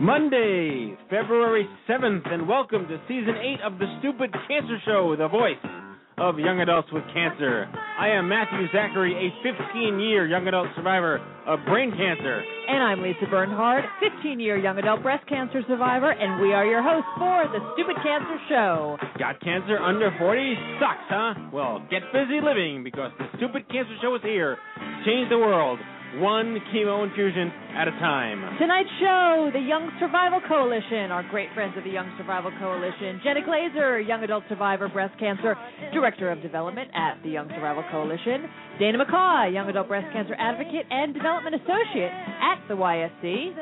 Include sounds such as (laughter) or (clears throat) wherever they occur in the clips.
Monday, February 7th, and welcome to season 8 of the Stupid Cancer Show, the voice of young adults with cancer. I am Matthew Zachary, a 15 year young adult survivor of brain cancer. And I'm Lisa Bernhard, 15 year young adult breast cancer survivor, and we are your hosts for the Stupid Cancer Show. Got cancer under 40? Sucks, huh? Well, get busy living because the Stupid Cancer Show is here change the world, one chemo infusion at a time. Tonight's show, the Young Survival Coalition, our great friends of the Young Survival Coalition. Jenna Glazer, young adult survivor breast cancer, director of development at the Young Survival Coalition. Dana McCaw, young adult breast cancer advocate and development associate at the YSC.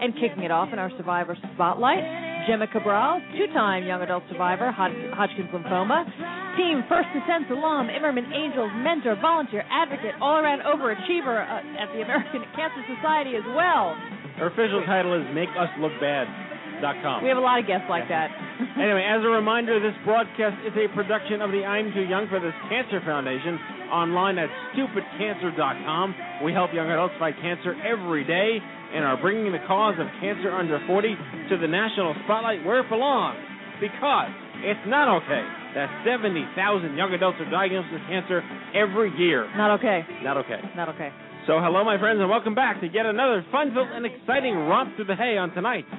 And kicking it off in our survivor spotlight, Jemma Cabral, two-time young adult survivor, Hod- Hodgkin's lymphoma. Team First Descent alum, Imerman Angels mentor, volunteer, advocate, all-around overachiever uh, at the American (laughs) Cancer Society as well. Her official title is Make Us Look MakeUsLookBad.com. We have a lot of guests like that. Anyway, as a reminder, this broadcast is a production of the I'm Too Young for This Cancer Foundation online at stupidcancer.com. We help young adults fight cancer every day and are bringing the cause of cancer under 40 to the national spotlight where it belongs. Because it's not okay that 70,000 young adults are diagnosed with cancer every year. Not okay. Not okay. Not okay. So, hello, my friends, and welcome back to yet another fun-filled and exciting romp through the hay on tonight's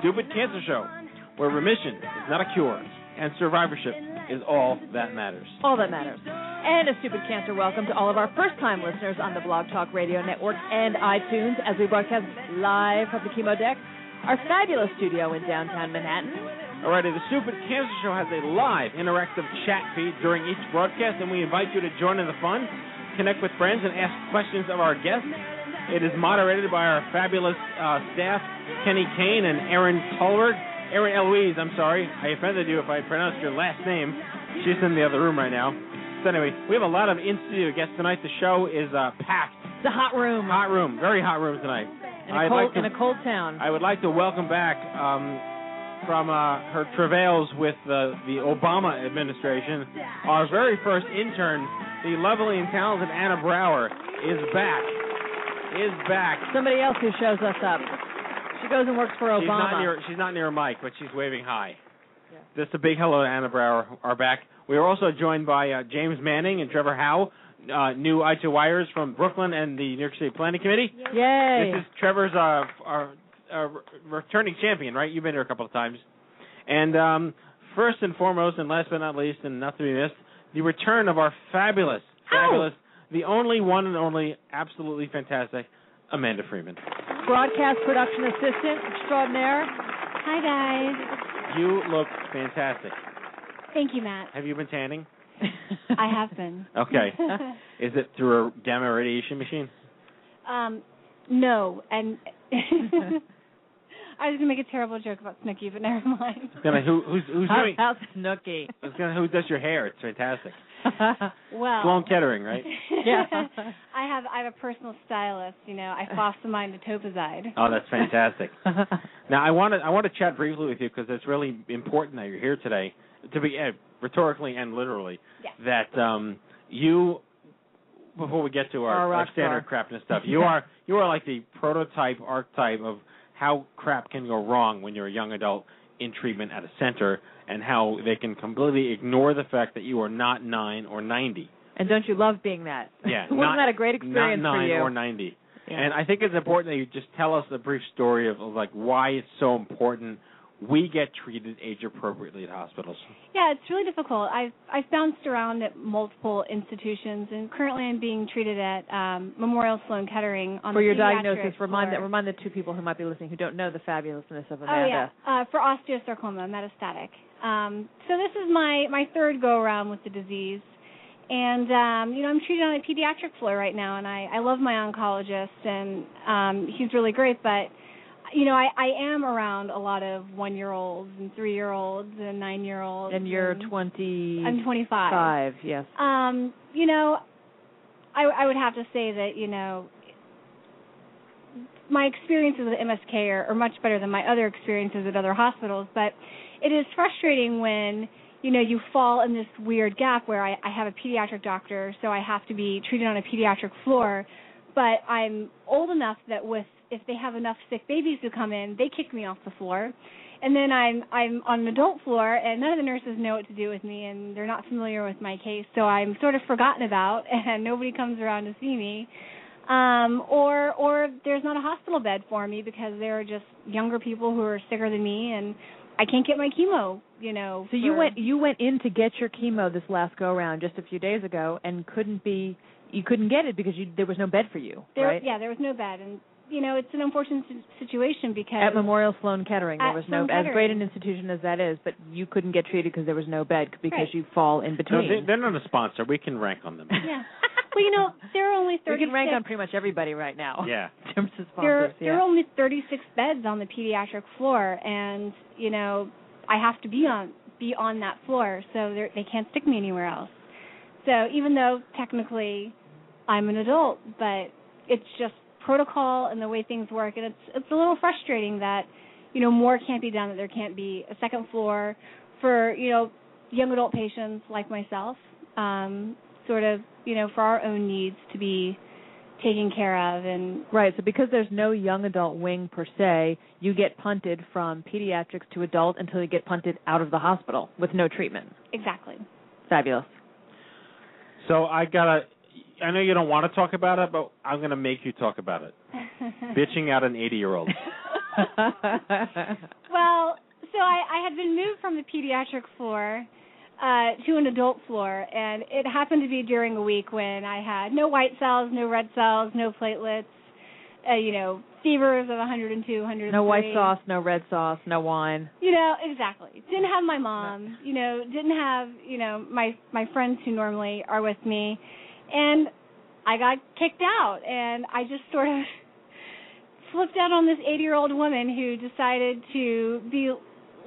Stupid Cancer Show, where remission is not a cure and survivorship is all that matters. All that matters. And a stupid cancer welcome to all of our first time listeners on the Blog Talk Radio Network and iTunes as we broadcast live from the chemo deck, our fabulous studio in downtown Manhattan. Alrighty, the Stupid Cancer Show has a live interactive chat feed during each broadcast, and we invite you to join in the fun, connect with friends, and ask questions of our guests. It is moderated by our fabulous uh, staff, Kenny Kane and Erin Tolbert. Erin Eloise, I'm sorry. I offended you if I pronounced your last name. She's in the other room right now. So anyway, we have a lot of in-studio guests tonight. The show is uh, packed. It's a hot room. Hot room, very hot room tonight. In a, cold, like to- in a cold town. I would like to welcome back um, from uh, her travails with uh, the Obama administration, our very first intern, the lovely and talented Anna Brower, is back. Is back. Somebody else who shows us up. She goes and works for Obama. She's not near. She's not near a mic, but she's waving hi. Just a big hello to Anna Brower. our back. We are also joined by uh, James Manning and Trevor Howe, uh, new I2 Wires from Brooklyn and the New York City Planning Committee. Yay. This is Trevor's uh, our, uh, returning champion, right? You've been here a couple of times. And um, first and foremost, and last but not least, and not to be missed, the return of our fabulous, fabulous, the only one and only, absolutely fantastic, Amanda Freeman. Broadcast production assistant extraordinaire. Hi guys. You look fantastic. Thank you, Matt. Have you been tanning? I have been. (laughs) Okay. (laughs) Is it through a gamma radiation machine? um, no, and (laughs) I was gonna make a terrible joke about Snooki, but never mind. Gonna who who's who's How- doing? How's Snooki? Who's gonna who does your hair? It's fantastic. Well, Sloan Kettering, right? Yeah. I have I have a personal stylist. You know, ifosfamide to etoposide. Oh, that's fantastic. Now I want to I want to chat briefly with you because it's really important that you're here today to be uh, rhetorically and literally Yes. that um you before we get to our, Our standard crapness stuff you are (laughs) you are like the prototype archetype of how crap can go wrong when you're a young adult in treatment at a center and how they can completely ignore the fact that you are not 9 or 90 And don't you love being that? yeah (laughs) Wasn't not, that a great experience not 9 for you? or 90 Yeah. and I think it's important that you just tell us a brief story of, of like why it's so important we get treated age appropriately at hospitals. Yeah, it's really difficult. I've I've bounced around at multiple institutions, and currently I'm being treated at um, Memorial Sloan Kettering on the S. for the your diagnosis, remind the, remind the two people who might be listening who don't know the fabulousness of Amanda. Oh yeah, uh, for osteosarcoma metastatic. Um, so this is my my third go around with the disease, and um, you know I'm treated on a pediatric floor right now, and I I love my oncologist, and um, he's really great, but you know I I am around a lot of one year olds and three year olds and nine year olds. And you're 20. I'm 25. Five, yes. Um, you know, I I would have to say that you know my experiences with MSK are, are much better than my other experiences at other hospitals, but it is frustrating when you know you fall in this weird gap where I, I have a pediatric doctor, so I have to be treated on a pediatric floor, but I'm old enough that with if they have enough sick babies who come in, they kick me off the floor. And then I'm I'm on an adult floor and none of the nurses know what to do with me and they're not familiar with my case, so I'm sort of forgotten about (laughs) and nobody comes around to see me. Um or or there's not a hospital bed for me because there are just younger people who are sicker than me and I can't get my chemo, you know. So you went you went in to get your chemo this last go around just a few days ago and couldn't be you couldn't get it because you there was no bed for you, there right? yeah, there was no bed and you know, it's an unfortunate situation because At Memorial Sloan Kettering, there was no Sloan as great an institution as that is, but you couldn't get treated because there was no bed because Right. you fall in between. they, they're not a sponsor. We can rank on them. (laughs) Yeah. Well, you know, there are only we can rank on pretty much everybody right now. Yeah. (laughs) in terms of there sponsors. there yeah. are only 36 beds on the pediatric floor and you know i have to be on be on that floor so they're- they can't stick me anywhere else so even though technically i'm an adult but it's just protocol and the way things work and it's it's a little frustrating that you know more can't be done that there can't be a second floor for you know young adult patients like myself um sort of you know for our own needs to be taken care of and Right. So because there's no young adult wing per se, you get punted from pediatrics to adult until you get punted out of the hospital with no treatment. exactly Fabulous. So I gotta. I know you don't want to talk about it, but I'm gonna make you talk about it. (laughs) Bitching out an 80 year old. (laughs) (laughs) well, so I, I had been moved from the pediatric floor uh, to an adult floor, and it happened to be during a week when I had no white cells, no red cells, no platelets, uh, you know, fevers of 102, 103. no white sauce, no red sauce, no wine. You know, exactly. Didn't have my mom. You know, didn't have you know my my friends who normally are with me, and I got kicked out, and I just sort of (laughs) flipped out on this 80 year old woman who decided to be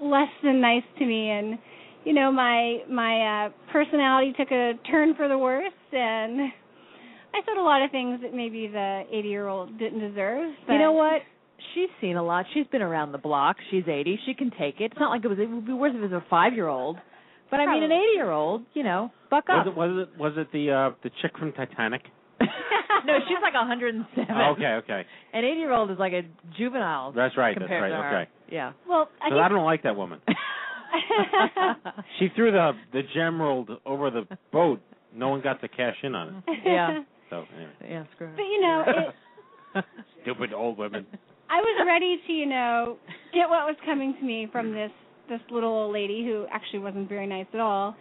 less than nice to me, and you know my my uh, personality took a turn for the worse, and I said a lot of things that maybe the 80 year old didn't deserve. But You know what? She's seen a lot. She's been around the block. She's 80. She can take it. It's not like it was. It would be worse if it was a five-year-old. But I mean, an 80-year-old, you know, buck Was up. it was it was it the uh the chick from Titanic? (laughs) no, she's like 107. okay, okay. An 80-year-old is like a juvenile. That's right. That's right. Okay. Yeah. Well, I So I don't like that woman. (laughs) She threw the the gemerald over the boat. No one got to cash in on it. (laughs) yeah. So anyway. Yeah. Screw her. But you know, it, stupid old women. I was ready to, you know, get what was coming to me from this this little old lady who actually wasn't very nice at all.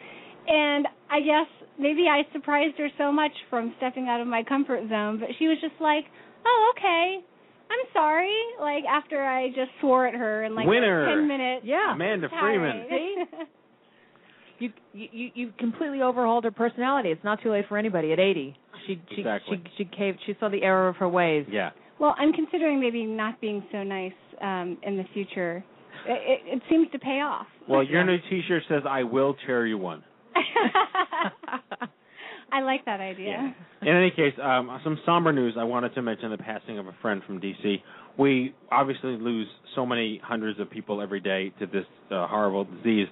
And I guess maybe I surprised her so much from stepping out of my comfort zone, but she was just like, "Oh, okay. I'm sorry." Like after I just swore at her in like Winner. 10 minutes. Yeah. Amanda tirade. Freeman. You you you completely overhauled her personality. It's not too late for anybody at 80. She she Exactly. she she caved. She saw the error of her ways. Yeah. Well, I'm considering maybe not being so nice um, in the future. It, it, it seems to pay off. Well, your new T-shirt says "I will tear you one." (laughs) I like that idea. In any case, um, some somber news. I wanted to mention the passing of a friend from DC. We obviously lose so many hundreds of people every day to this uh, horrible disease,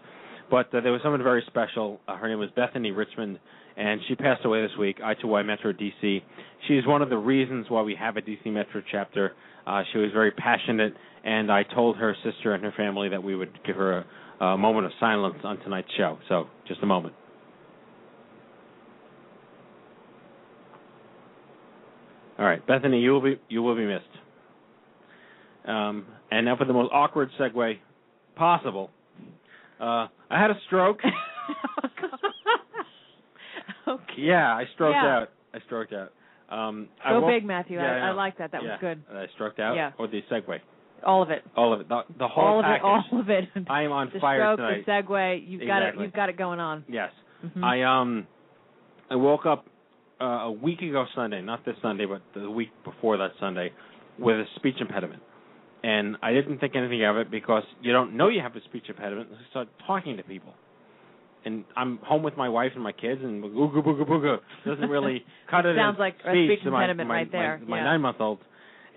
but uh, there was someone very special. Uh, her name was Bethany Richmond, and she passed away this week. I2Y Metro DC. She is one of the reasons why we have a DC Metro chapter. Uh, she was very passionate, and I told her sister and her family that we would give her a, a moment of silence on tonight's show. So, just a moment. All right, Bethany, you will be you will be missed. Um, and now for the most awkward segue possible. Uh, I had a stroke. (laughs) okay. Yeah, I stroked Yeah. out. I stroked out. Um, I Go big, Matthew. Yeah, I, I know. like that. That Yeah. was good. I struck out. Yeah. Or the segue. All of it. All of it. The, the whole all of package. it. All of it. I am on the fire stroke, tonight. the segue. You've got it. You've got it going on. Yes. Mhm. I um I woke up uh, a week ago Sunday, not this Sunday, but the week before that Sunday, with a speech impediment. And I didn't think anything of it because you don't know you have a speech impediment until you start talking to people. And I'm home with my wife and my kids, and booga booga booga doesn't really (laughs) cut it. Sounds like a speech speech to my, my, right there. My, Yeah. nine month old,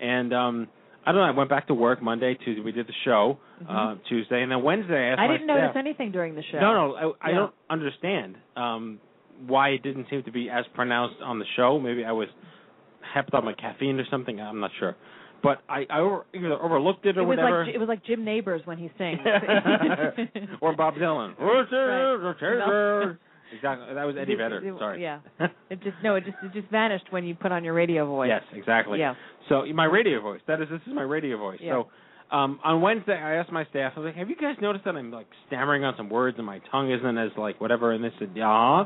and um I don't know. I went back to work Monday, Tuesday. We did the show uh Tuesday, and then Wednesday I asked Mm-hmm. I didn't notice staff- anything during the show. no, no, I, I Yeah. don't understand um, why it didn't seem to be as pronounced on the show. Maybe I was hepped on my caffeine or something. I'm not sure, but I, I over, either overlooked it or It was whatever. like it was like Jim Nabors when he sings. (laughs) or Bob Dylan. (laughs) Right. (laughs) Exactly. That was Eddie Vedder. Sorry. Yeah. It just no, it just it just vanished when you put on your radio voice. Yes, exactly. Yeah. So my radio voice. That is, this is my radio voice. Yeah. So um, on Wednesday, I asked my staff. I was like, "Have you guys noticed that I'm like stammering on some words and my tongue isn't as like whatever?" And they said, "Yeah."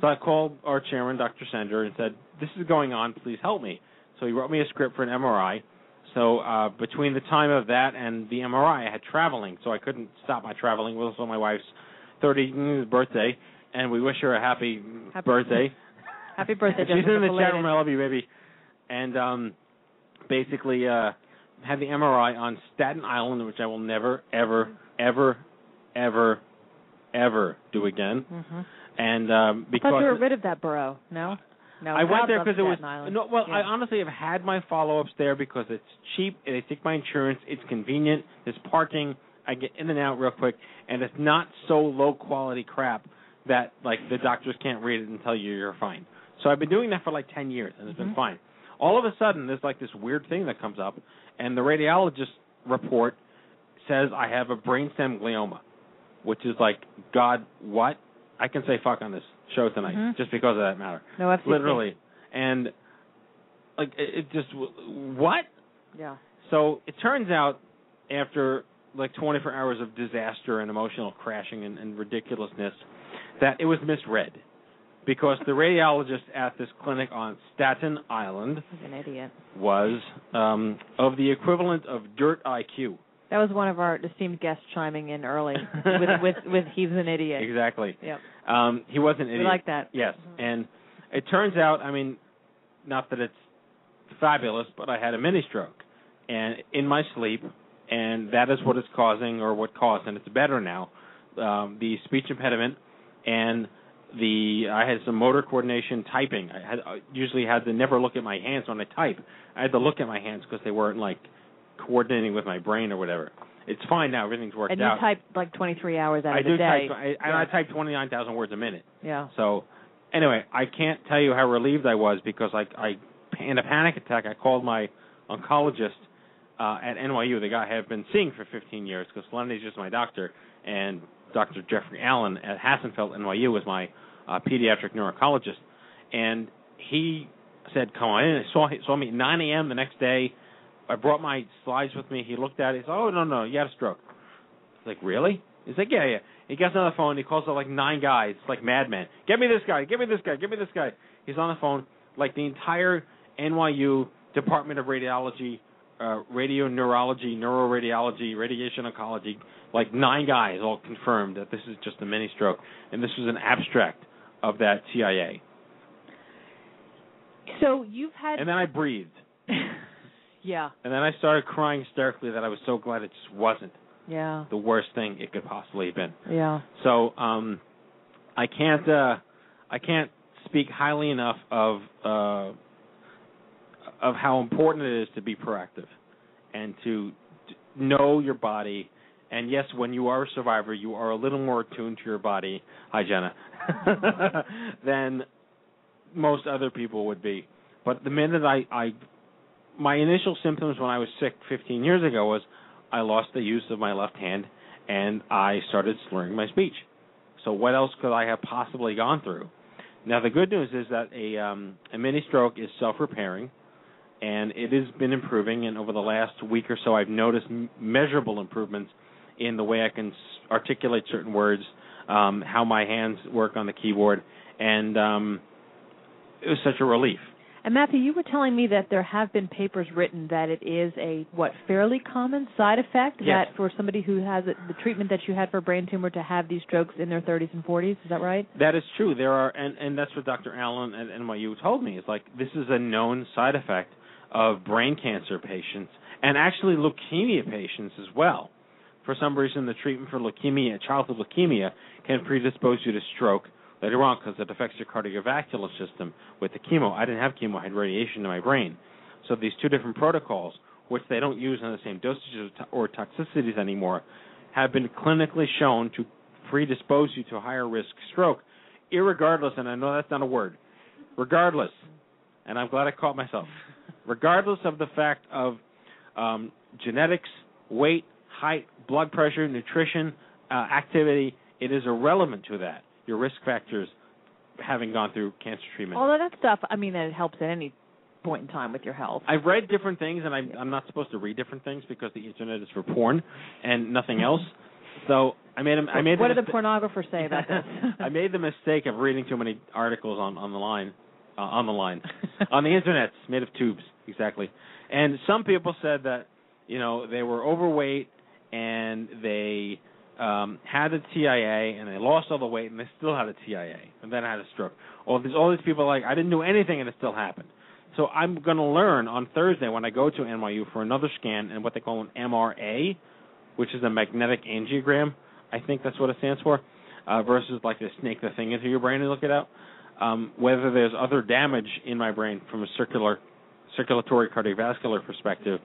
So I called our chairman, Dr. Sender, and said, "This is going on. Please help me." So he wrote me a script for an MRI. So uh, between the time of that and the MRI, I had traveling, so I couldn't stop my traveling. It was also my wife's 30th birthday, and we wish her a happy, Happy- birthday. (laughs) Happy birthday, She's in the chat belated. room. I love you, baby. And um, basically uh, had the MRI on Staten Island, which I will never, ever, ever, ever, ever do again. Mhm. And um, I because thought you were rid of that borough. No. No. I went there because it was no. Well, I honestly have had my follow-ups there because it's cheap. They take my insurance. It's convenient. There's parking. I get in and out real quick, and it's not so low quality crap that like the doctors can't read it and tell you you're fine. So I've been doing that for like ten years, and it's been Mhm. fine. All of a sudden, there's like this weird thing that comes up, and the radiologist report says I have a brainstem glioma, which is like God, what? I can say fuck on this show tonight Mhm. just because of that matter No FCC. literally and like it, it just what Yeah. so it turns out after like 24 hours of disaster and emotional crashing and, and ridiculousness that it was misread because the radiologist at this clinic on Staten Island He's an idiot. was um, of the equivalent of dirt IQ. That was one of our esteemed guests chiming in early with with with he's an idiot. Exactly. Yep. Um, he was an idiot. We like that. Yes, and it turns out, I mean, not that it's fabulous, but I had a mini stroke, and in my sleep, and that is what it's causing, or what caused, and it's better now. Um, the speech impediment, and the I had some motor coordination typing. I had I usually had to never look at my hands when I type. I had to look at my hands because they weren't like coordinating with my brain or whatever. It's fine now. Everything's worked out. And you out. type like 23 hours out I of do the day. type. I, and I type twenty nine thousand words a minute. Yeah. So, anyway, I can't tell you how relieved I was because I, I in a panic attack, I called my oncologist uh, at NYU, the guy I have been seeing for 15 years, because Lenny's just my doctor, and Dr. Jeffrey Allen at Hassenfeld NYU was my uh, pediatric neurologist, and he said, "Come on in." Saw he saw me at 9 a.m. the next day. I brought my slides with me. He looked at it. He said, "Oh no, no, you had a stroke." Was like, "Really?" He's like, "Yeah, yeah." He gets on the phone. He calls up like nine guys, like madman. Get me this guy. Get me this guy. Get me this guy. He's on the phone like the entire NYU Department of Radiology, uh, radio neurology, neuroradiology, radiation oncology, like nine guys all confirmed that this is just a mini stroke, and this was an abstract of that TIA. So you've had And then I breathed. (laughs) Yeah. And then I started crying hysterically that I was so glad it just wasn't Yeah. the worst thing it could possibly have been. Yeah. So um, I can't uh, I can't speak highly enough of uh, of how important it is to be proactive and to know your body. And yes, when you are a survivor, you are a little more attuned to your body. Hi, Jenna. (laughs) than most other people would be. But the minute I, I my initial symptoms when I was sick 15 years ago was I lost the use of my left hand and I started slurring my speech. So what else could I have possibly gone through? Now the good news is that a um, a mini stroke is self-repairing, and it has been improving. And over the last week or so, I've noticed measurable improvements in the way I can articulate certain words, um, how my hands work on the keyboard, and um, it was such a relief. And Matthew, you were telling me that there have been papers written that it is a what fairly common side effect Yes. that for somebody who has it, the treatment that you had for brain tumor to have these strokes in their 30s and 40s. Is that right? That is true. There are, and and that's what Dr. Allen at NYU told me. It's like this is a known side effect of brain cancer patients and actually leukemia patients as well. For some reason, the treatment for leukemia, childhood leukemia, can predispose you to stroke later on because it affects your cardiovascular system with the chemo. I didn't have chemo; I had radiation to my brain. So these two different protocols, which they don't use in the same dosages or toxicities anymore, have been clinically shown to predispose you to a higher risk stroke, irregardless, and I know that's not a word, regardless, and I'm glad I caught myself, (laughs) regardless of the fact of um, genetics, weight, height, blood pressure, nutrition, uh, activity, it is irrelevant to that. Your risk factors having gone through cancer treatment. Although that stuff, I mean, that it helps at any point in time with your health. I've read different things, and I'm, I'm not supposed to read different things because the internet is for porn and nothing else. So I made a, I made what the do the pornographers say about this? (laughs) I made the mistake of reading too many articles on on the line, uh, on the line, on the internet, made of tubes, exactly. And some people said that you know they were overweight and they um had a TIA and they lost all the weight and they still had a TIA and then had a stroke. All these all these people like I didn't do anything and it still happened. So I'm going to learn on Thursday when I go to NYU for another scan and what they call an MRA, which is a magnetic angiogram. I think that's what it stands for, uh, versus like to snake the thing into your brain and look it out. Um, whether there's other damage in my brain from a circular, circulatory cardiovascular perspective,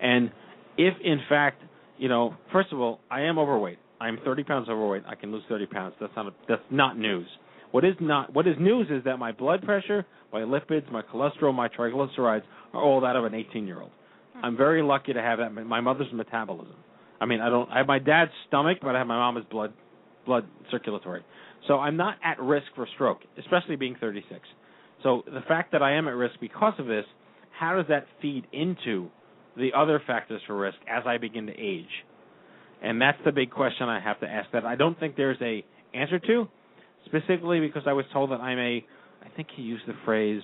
and if in fact, you know, first of all, I am overweight. I'm 30 pounds overweight. I can lose 30 pounds. That's not a, that's not news. What is not what is news is that my blood pressure, my lipids, my cholesterol, my triglycerides are all that of an 18 year old. Hmm. I'm very lucky to have that. My mother's metabolism. I mean, I don't. I have my dad's stomach, but I have my mama's blood, blood circulatory. So I'm not at risk for stroke, especially being 36. So the fact that I am at risk because of this, how does that feed into the other factors for risk as I begin to age? And that's the big question I have to ask that I don't think there's a answer to, specifically because I was told that I'm a, I think he used the phrase,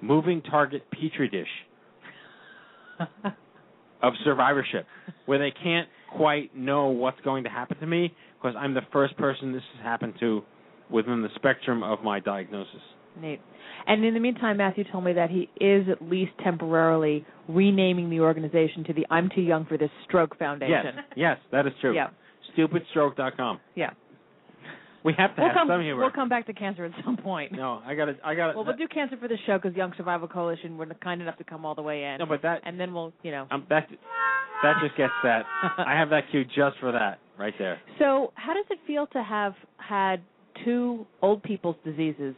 moving target petri dish (laughs) of survivorship, where they can't quite know what's going to happen to me because I'm the first person this has happened to within the spectrum of my diagnosis. Neat. And in the meantime, Matthew told me that he is at least temporarily renaming the organization to the I'm Too Young for This Stroke Foundation. Yes, yes, that is true. Yeah. Stupidstroke.com. Yeah. We have to We'll have come, some humor. we'll come back to cancer at some point. No, I got to. I got to. Well, we'll do cancer for the show because Young Survival Coalition were kind enough to come all the way in. No, but that and then we'll, you know. um, that that just gets that. I have that cue just for that right there. So, how does it feel to have had two old people's diseases,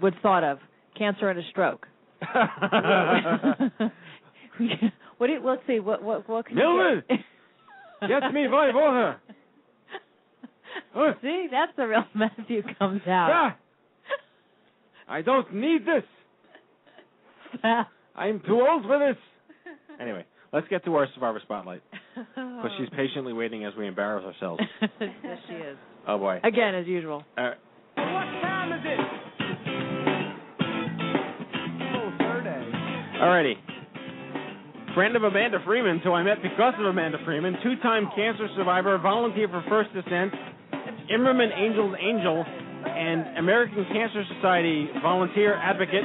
what's thought of, cancer and a stroke? (laughs) what do you, let's see, what what what can Mildred! you get? Get me five water. (laughs) See, that's the real Matthew comes out. Ah, I don't need this. (laughs) I'm too old for this. Anyway, let's get to our survivor spotlight because she's patiently waiting as we embarrass ourselves. yes, she is. Oh boy. Again, as usual. Uh, Alrighty. Friend of Amanda Freeman, who I met because of Amanda Freeman, two-time cancer survivor, volunteer for First Descent, Imerman Angels Angel, and American Cancer Society volunteer advocate,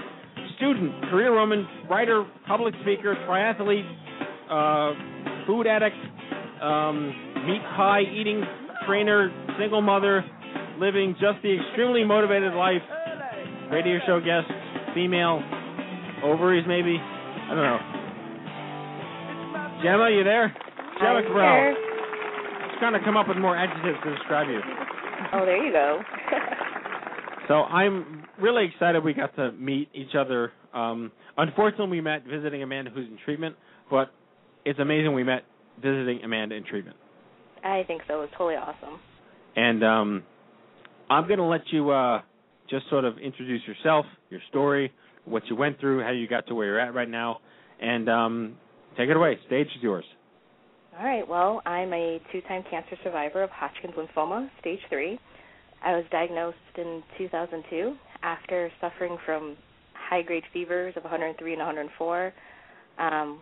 student, career woman, writer, public speaker, triathlete, uh, food addict, um, meat pie eating trainer, single mother, living just the extremely motivated life. Radio show guest, female, ovaries maybe. I don't know. Jemma, you there? Jemma I'm Cabral. here. Trying to come up with more adjectives to describe you. Oh, there you go. (laughs) So I'm really excited we got to meet each other. Um, unfortunately, we met visiting Amanda who's in treatment, but it's amazing we met visiting Amanda in treatment. I think so. It was totally awesome. And um, I'm going to let you uh, just sort of introduce yourself, your story, what you went through, how you got to where you're at right now, and um, take it away. Stage is yours. All right. Well, I'm a two-time cancer survivor of Hodgkin's lymphoma, stage three. I was diagnosed in 2002 after suffering from high-grade fevers of 103 and 104, um,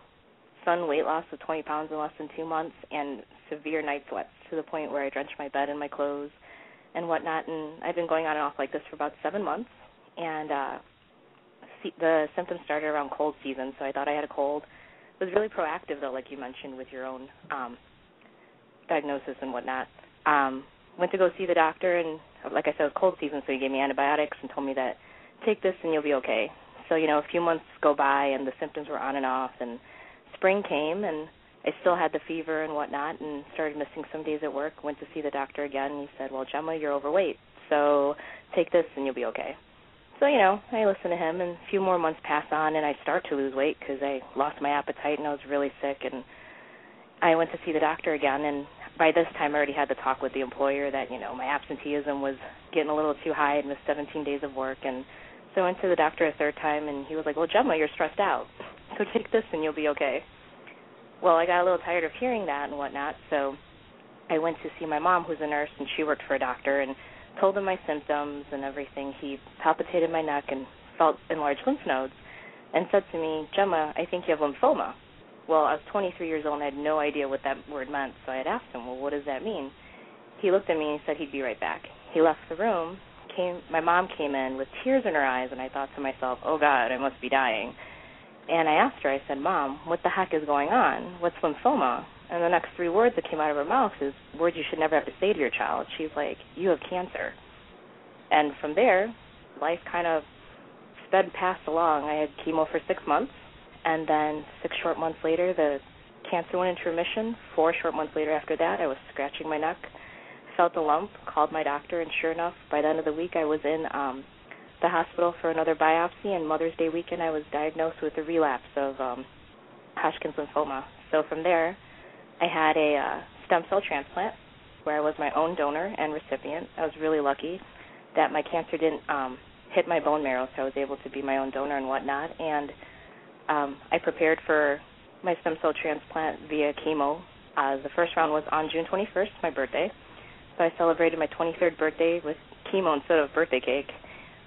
sudden weight loss of 20 pounds in less than two months, and severe night sweats to the point where I drenched my bed in my clothes and whatnot. And I've been going on and off like this for about seven months. And uh, the symptoms started around cold season, so I thought I had a cold. Was really proactive though, like you mentioned with your own um, diagnosis and whatnot. Um, went to go see the doctor, and like I said, it was cold season, so he gave me antibiotics and told me that take this and you'll be okay. So you know, a few months go by, and the symptoms were on and off, and spring came, and I still had the fever and whatnot, and started missing some days at work. Went to see the doctor again, and he said, "Well, Jemma, you're overweight, so take this and you'll be okay." So you know, I listened to him, and a few more months pass on, and I start to lose weight because I lost my appetite and I was really sick, and I went to see the doctor again, and by this time I already had the talk with the employer that you know my absenteeism was getting a little too high. I'd missed 17 days of work, and so I went to the doctor a third time, and he was like, "Well, Jemma, you're stressed out, (laughs) so take this and you'll be okay." Well, I got a little tired of hearing that and whatnot, so I went to see my mom, who's a nurse, and she worked for a doctor, and told him my symptoms and everything. He palpitated my neck and felt enlarged lymph nodes, and said to me, "Jemma, I think you have lymphoma." Well, I was 23 years old and I had no idea what that word meant, so I had asked him, "Well, what does that mean?" He looked at me and said he'd be right back. He left the room. Came, my mom came in with tears in her eyes, and I thought to myself, "Oh God, I must be dying." And I asked her, I said, "Mom, what the heck is going on? What's lymphoma?" And the next three words that came out of her mouth is words you should never have to say to your child. She's like, "You have cancer." And from there, life kind of sped past along. I had chemo for six months, and then six short months later, the cancer went into remission. Four short months later, after that, I was scratching my neck, felt a lump, called my doctor, and sure enough, by the end of the week, I was in um, the hospital for another biopsy. And Mother's Day weekend, I was diagnosed with a relapse of um, Hodgkin's lymphoma. So from there, I had a uh, stem cell transplant where I was my own donor and recipient. I was really lucky that my cancer didn't um, hit my bone marrow, so I was able to be my own donor and whatnot. And um, I prepared for my stem cell transplant via chemo. Uh, the first round was on June 21st, my birthday. So I celebrated my 23rd birthday with chemo instead of birthday cake.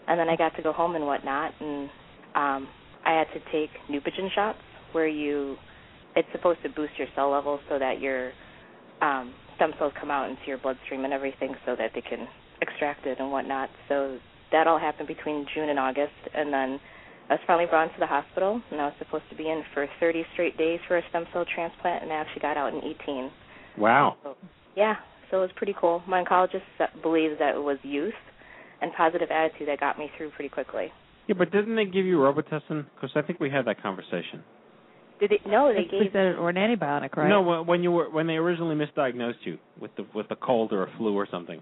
And then I got to go home and whatnot. And um, I had to take Neupogen shots where you, it's supposed to boost your cell levels so that your um, stem cells come out into your bloodstream and everything so that they can extract it and whatnot. So that all happened between June and August. And then I was finally brought into the hospital, and I was supposed to be in for 30 straight days for a stem cell transplant, and I actually got out in 18. Wow. So, yeah, so it was pretty cool. My oncologist believes that it was youth and positive attitude that got me through pretty quickly. Yeah, but didn't they give you Robitussin? Because I think we had that conversation. Did they? No, they They gave. said, or an antibiotic, right? No, wh- when you were when they originally misdiagnosed you with the with a cold or a flu or something.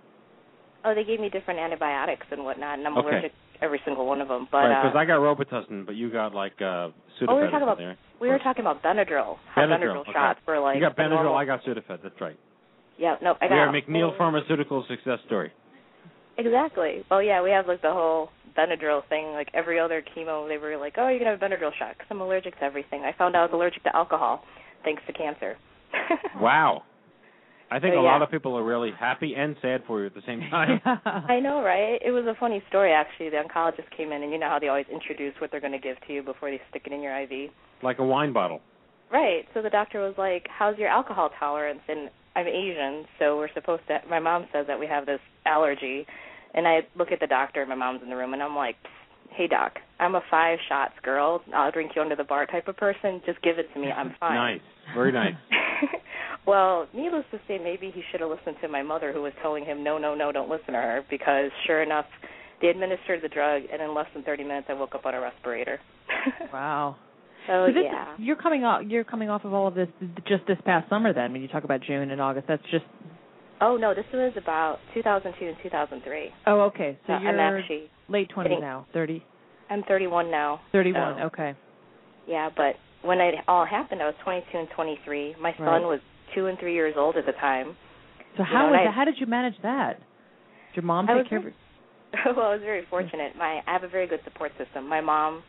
Oh, they gave me different antibiotics and whatnot, and I'm Okay. allergic to every single one of them. But right, uh, because I got Robitussin, but you got like uh Sudafed Oh, we were talking about something, right? we were talking about Benadryl. How Benadryl, okay. shots were like you got Benadryl, normal- I got Sudafed. That's right. Yeah, no, I we got are McNeil Pharmaceutical success story. Exactly. Well, yeah, we have like the whole Benadryl thing. Like every other chemo, they were like, "Oh, you can have a Benadryl shot," because I'm allergic to everything. I found out I was allergic to alcohol, thanks to cancer. (laughs) Wow. I think So, a lot of people are really happy and sad for you at the same time. (laughs) I know, right? It was a funny story actually. The oncologist came in, and you know how they always introduce what they're going to give to you before they stick it in your IV. like a wine bottle. Right. So the doctor was like, "How's your alcohol tolerance?" And I'm Asian, so we're supposed to. My mom says that we have this allergy, and I look at the doctor. and My mom's in the room, and I'm like, "Hey doc, I'm a five shots girl. I'll drink you under the bar type of person. Just give it to me. I'm fine." Nice. Very nice. (laughs) well, needless to say, maybe he should have listened to my mother, who was telling him, "No, no, no, don't listen to her," because sure enough, they administered the drug, and in less than 30 minutes, I woke up on a respirator. (laughs) wow. So, So yeah. is, you're coming off you're coming off of all of this just this past summer then when you talk about June and August that's just Oh no, this was about 2002 and 2003. oh okay so Uh, you're I'm actually late 20s getting- now 30 I'm 31 now. 31 so- okay Yeah, but when it all happened, I was 22 and 23. My son Right. was two and three years old at the time. so You how know, was I- how did you manage that did your mom I take care of very- it (laughs) well, I was very fortunate. My I have a very good support system. My mom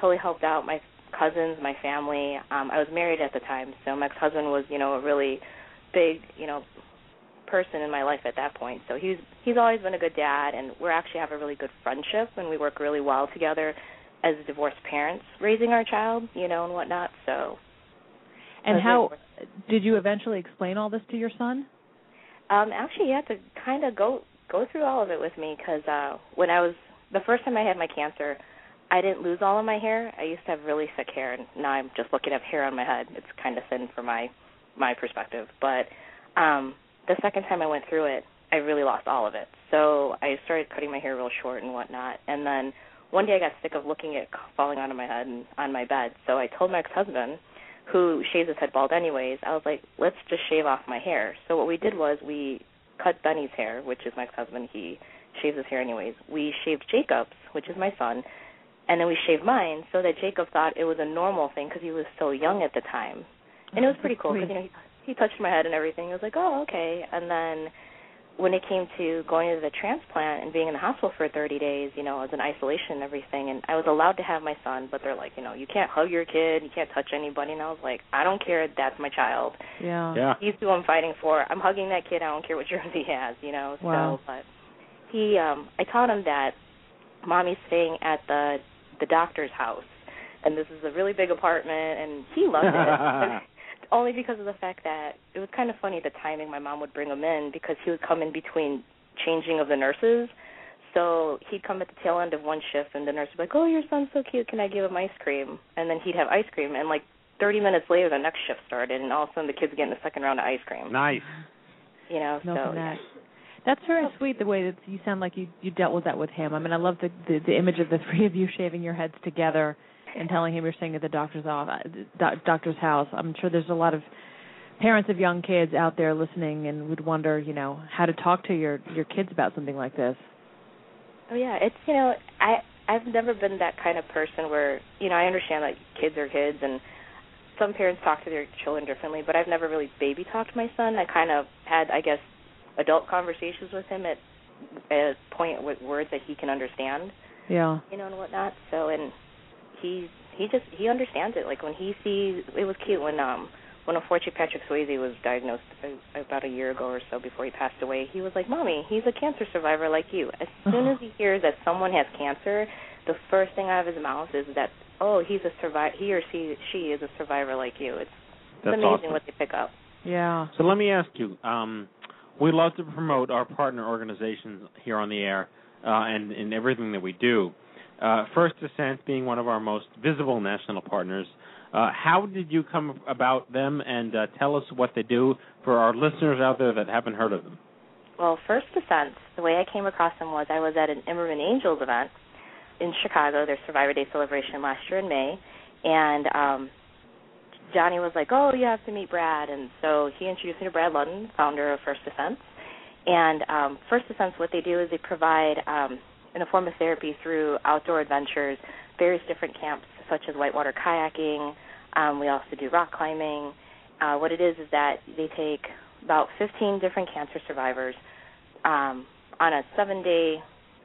totally helped out. My cousins, my family. Um, I was married at the time, so my ex-husband was, you know, a really big, you know, person in my life at that point. So he's he's always been a good dad, and we're actually have a really good friendship, and we work really well together as divorced parents raising our child, you know, and whatnot. So and how did you eventually explain all this to your son Um, actually, you have to kind of go go through all of it with me because uh, when I was the first time I had my cancer, I didn't lose all of my hair. I used to have really thick hair, and now I'm just looking at hair on my head. It's kind of thin for my my perspective. But um, the second time I went through it, I really lost all of it. So I started cutting my hair real short and whatnot. And then one day I got sick of looking at falling onto my head and on my bed. So I told my ex-husband, who shaves his head bald anyways, I was like, let's just shave off my hair. So what we did was we cut Benny's hair, which is my ex-husband. He shaves his hair anyways. We shaved Jacob's, which is my son, and then we shaved mine so that Jacob thought it was a normal thing because he was so young at the time. And it was pretty cool because you know he, he touched my head and everything. He was like, "Oh, okay." And then when it came to going to the transplant and being in the hospital for 30 days, you know, I was in isolation and everything, and I was allowed to have my son, but they're like, you know, you can't hug your kid, you can't touch anybody, and I was like, I don't care, that's my child. yeah Yeah. He's who I'm fighting for. I'm hugging that kid. I don't care what jersey (laughs) he has, you know. Wow. So, but he, um, I taught him that mommy's staying at the the doctor's house, and this is a really big apartment, and he loved it. (laughs) Only because of the fact that it was kind of funny the timing my mom would bring him in because he would come in between changing of the nurses. So he'd come at the tail end of one shift, and the nurse would be like, "Oh, your son's so cute. Can I give him ice cream?" And then he'd have ice cream, and like 30 minutes later, the next shift started, and all of a sudden the kids getting the second round of ice cream. Nice. You know, Milk so and that. That's very sweet the way that you sound like you you dealt with that with him. I mean, I love the the, the image of the three of you shaving your heads together and telling him you're staying at the doctor's office, uh, doctor's house. I'm sure there's a lot of parents of young kids out there listening and would wonder, you know, how to talk to your your kids about something like this. Oh yeah, it's you know I I've never been that kind of person where you know I understand that kids are kids and some parents talk to their children differently, but I've never really baby talked my son. I kind of had I guess adult conversations with him at at a point with words that he can understand, Yeah. you know, and whatnot. So and he he just he understands it. Like when he sees it was cute when um when unfortunately Patrick Swayze was diagnosed uh, about a year ago or so before he passed away, he was like, "Mommy, he's a cancer survivor like you." As (sighs) soon as he hears that someone has cancer, the first thing out of his mouth is that, "Oh, he's a survivor. He or she she is a survivor like you." It's, it's amazing awesome. what they pick up. Yeah. So let me ask you. Um, we love to promote our partner organizations here on the air uh, and in everything that we do. Uh, First Descent being one of our most visible national partners. Uh, how did you come about them, and uh, tell us what they do for our listeners out there that haven't heard of them? Well, First Descent, the way I came across them was I was at an Imerman Angels event in Chicago, their Survivor Day celebration last year in May, and um Johnny was like, "Oh, you have to meet Brad," and so he introduced me to Brad Ludden, founder of First Descent. And um, First Descent, what they do is they provide um, in a form of therapy through outdoor adventures, various different camps such as whitewater kayaking. Um, we also do rock climbing. Uh, what it is is that they take about 15 different cancer survivors um, on a seven-day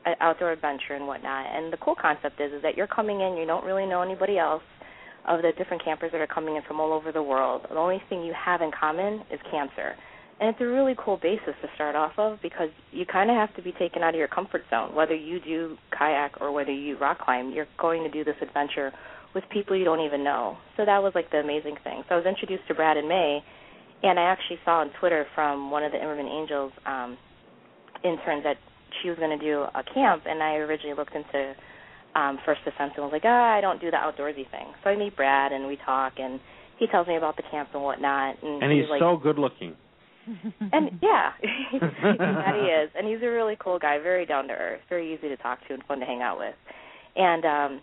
uh, outdoor adventure and whatnot. And the cool concept is is that you're coming in, you don't really know anybody else of the different campers that are coming in from all over the world. The only thing you have in common is cancer. And it's a really cool basis to start off of because you kind of have to be taken out of your comfort zone. Whether you do kayak or whether you rock climb, you're going to do this adventure with people you don't even know. So that was like the amazing thing. So I was introduced to Brad in May, and I actually saw on Twitter from one of the Imerman Angels um, interns that she was going to do a camp, and I originally looked into um, First Descent and was like, ah, I don't do the outdoorsy thing. So I meet Brad and we talk and he tells me about the camp and whatnot. And, And he's like, so good looking. and yeah, (laughs) (laughs) that he is, and he's a really cool guy, very down to earth, very easy to talk to, and fun to hang out with. And um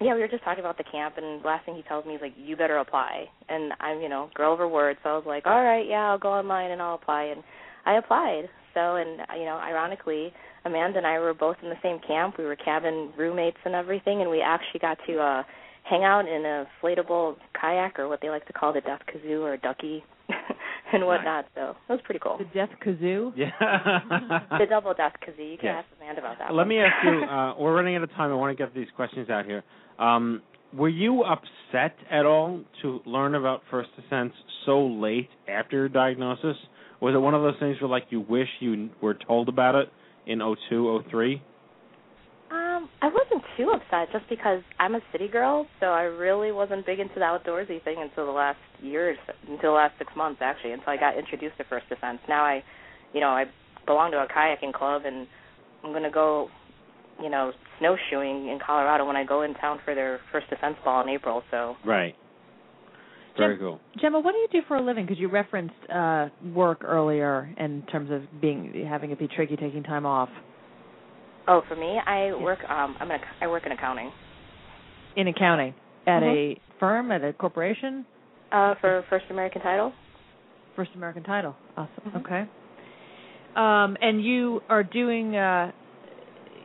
yeah, we were just talking about the camp, and last thing he tells me is like, "You better apply." And I'm, you know, girl over word, so I was like, "All right, yeah, I'll go online and I'll apply." And I applied. So, and you know, ironically, Amanda and I were both in the same camp. We were cabin roommates and everything, and we actually got to uh hang out in a inflatable kayak or what they like to call the duck kazoo or ducky (laughs) and whatnot. So that was pretty cool. The Death Kazoo. (laughs) Yeah. (laughs) the double duck kazoo. You can Yes. ask Amanda about that. Let one. me ask you. Uh, we're running out of time. I want to get these questions out here. Um, were you upset at all to learn about First Descent so late after your diagnosis? Was it one of those things where, like, you wish you were told about it in 02, 03? Um, I wasn't too upset just because I'm a city girl, so I really wasn't big into the outdoorsy thing until the last year, until the last six months actually, until I got introduced to First Descent. Now I, you know, I belong to a kayaking club, and I'm gonna go, you know, snowshoeing in Colorado when I go in town for their First Descent ball in April. So Right. Very Jim- cool. Jemma, what do you do for a living? Because you referenced uh, work earlier in terms of being having it be tricky taking time off Oh, for me, I work. Um, I'm an, ac- I work in accounting. in accounting at Mhm. a firm at a corporation. Uh, for First American Title. First American Title. Awesome. Mhm. Okay. Um, and you are doing. Uh,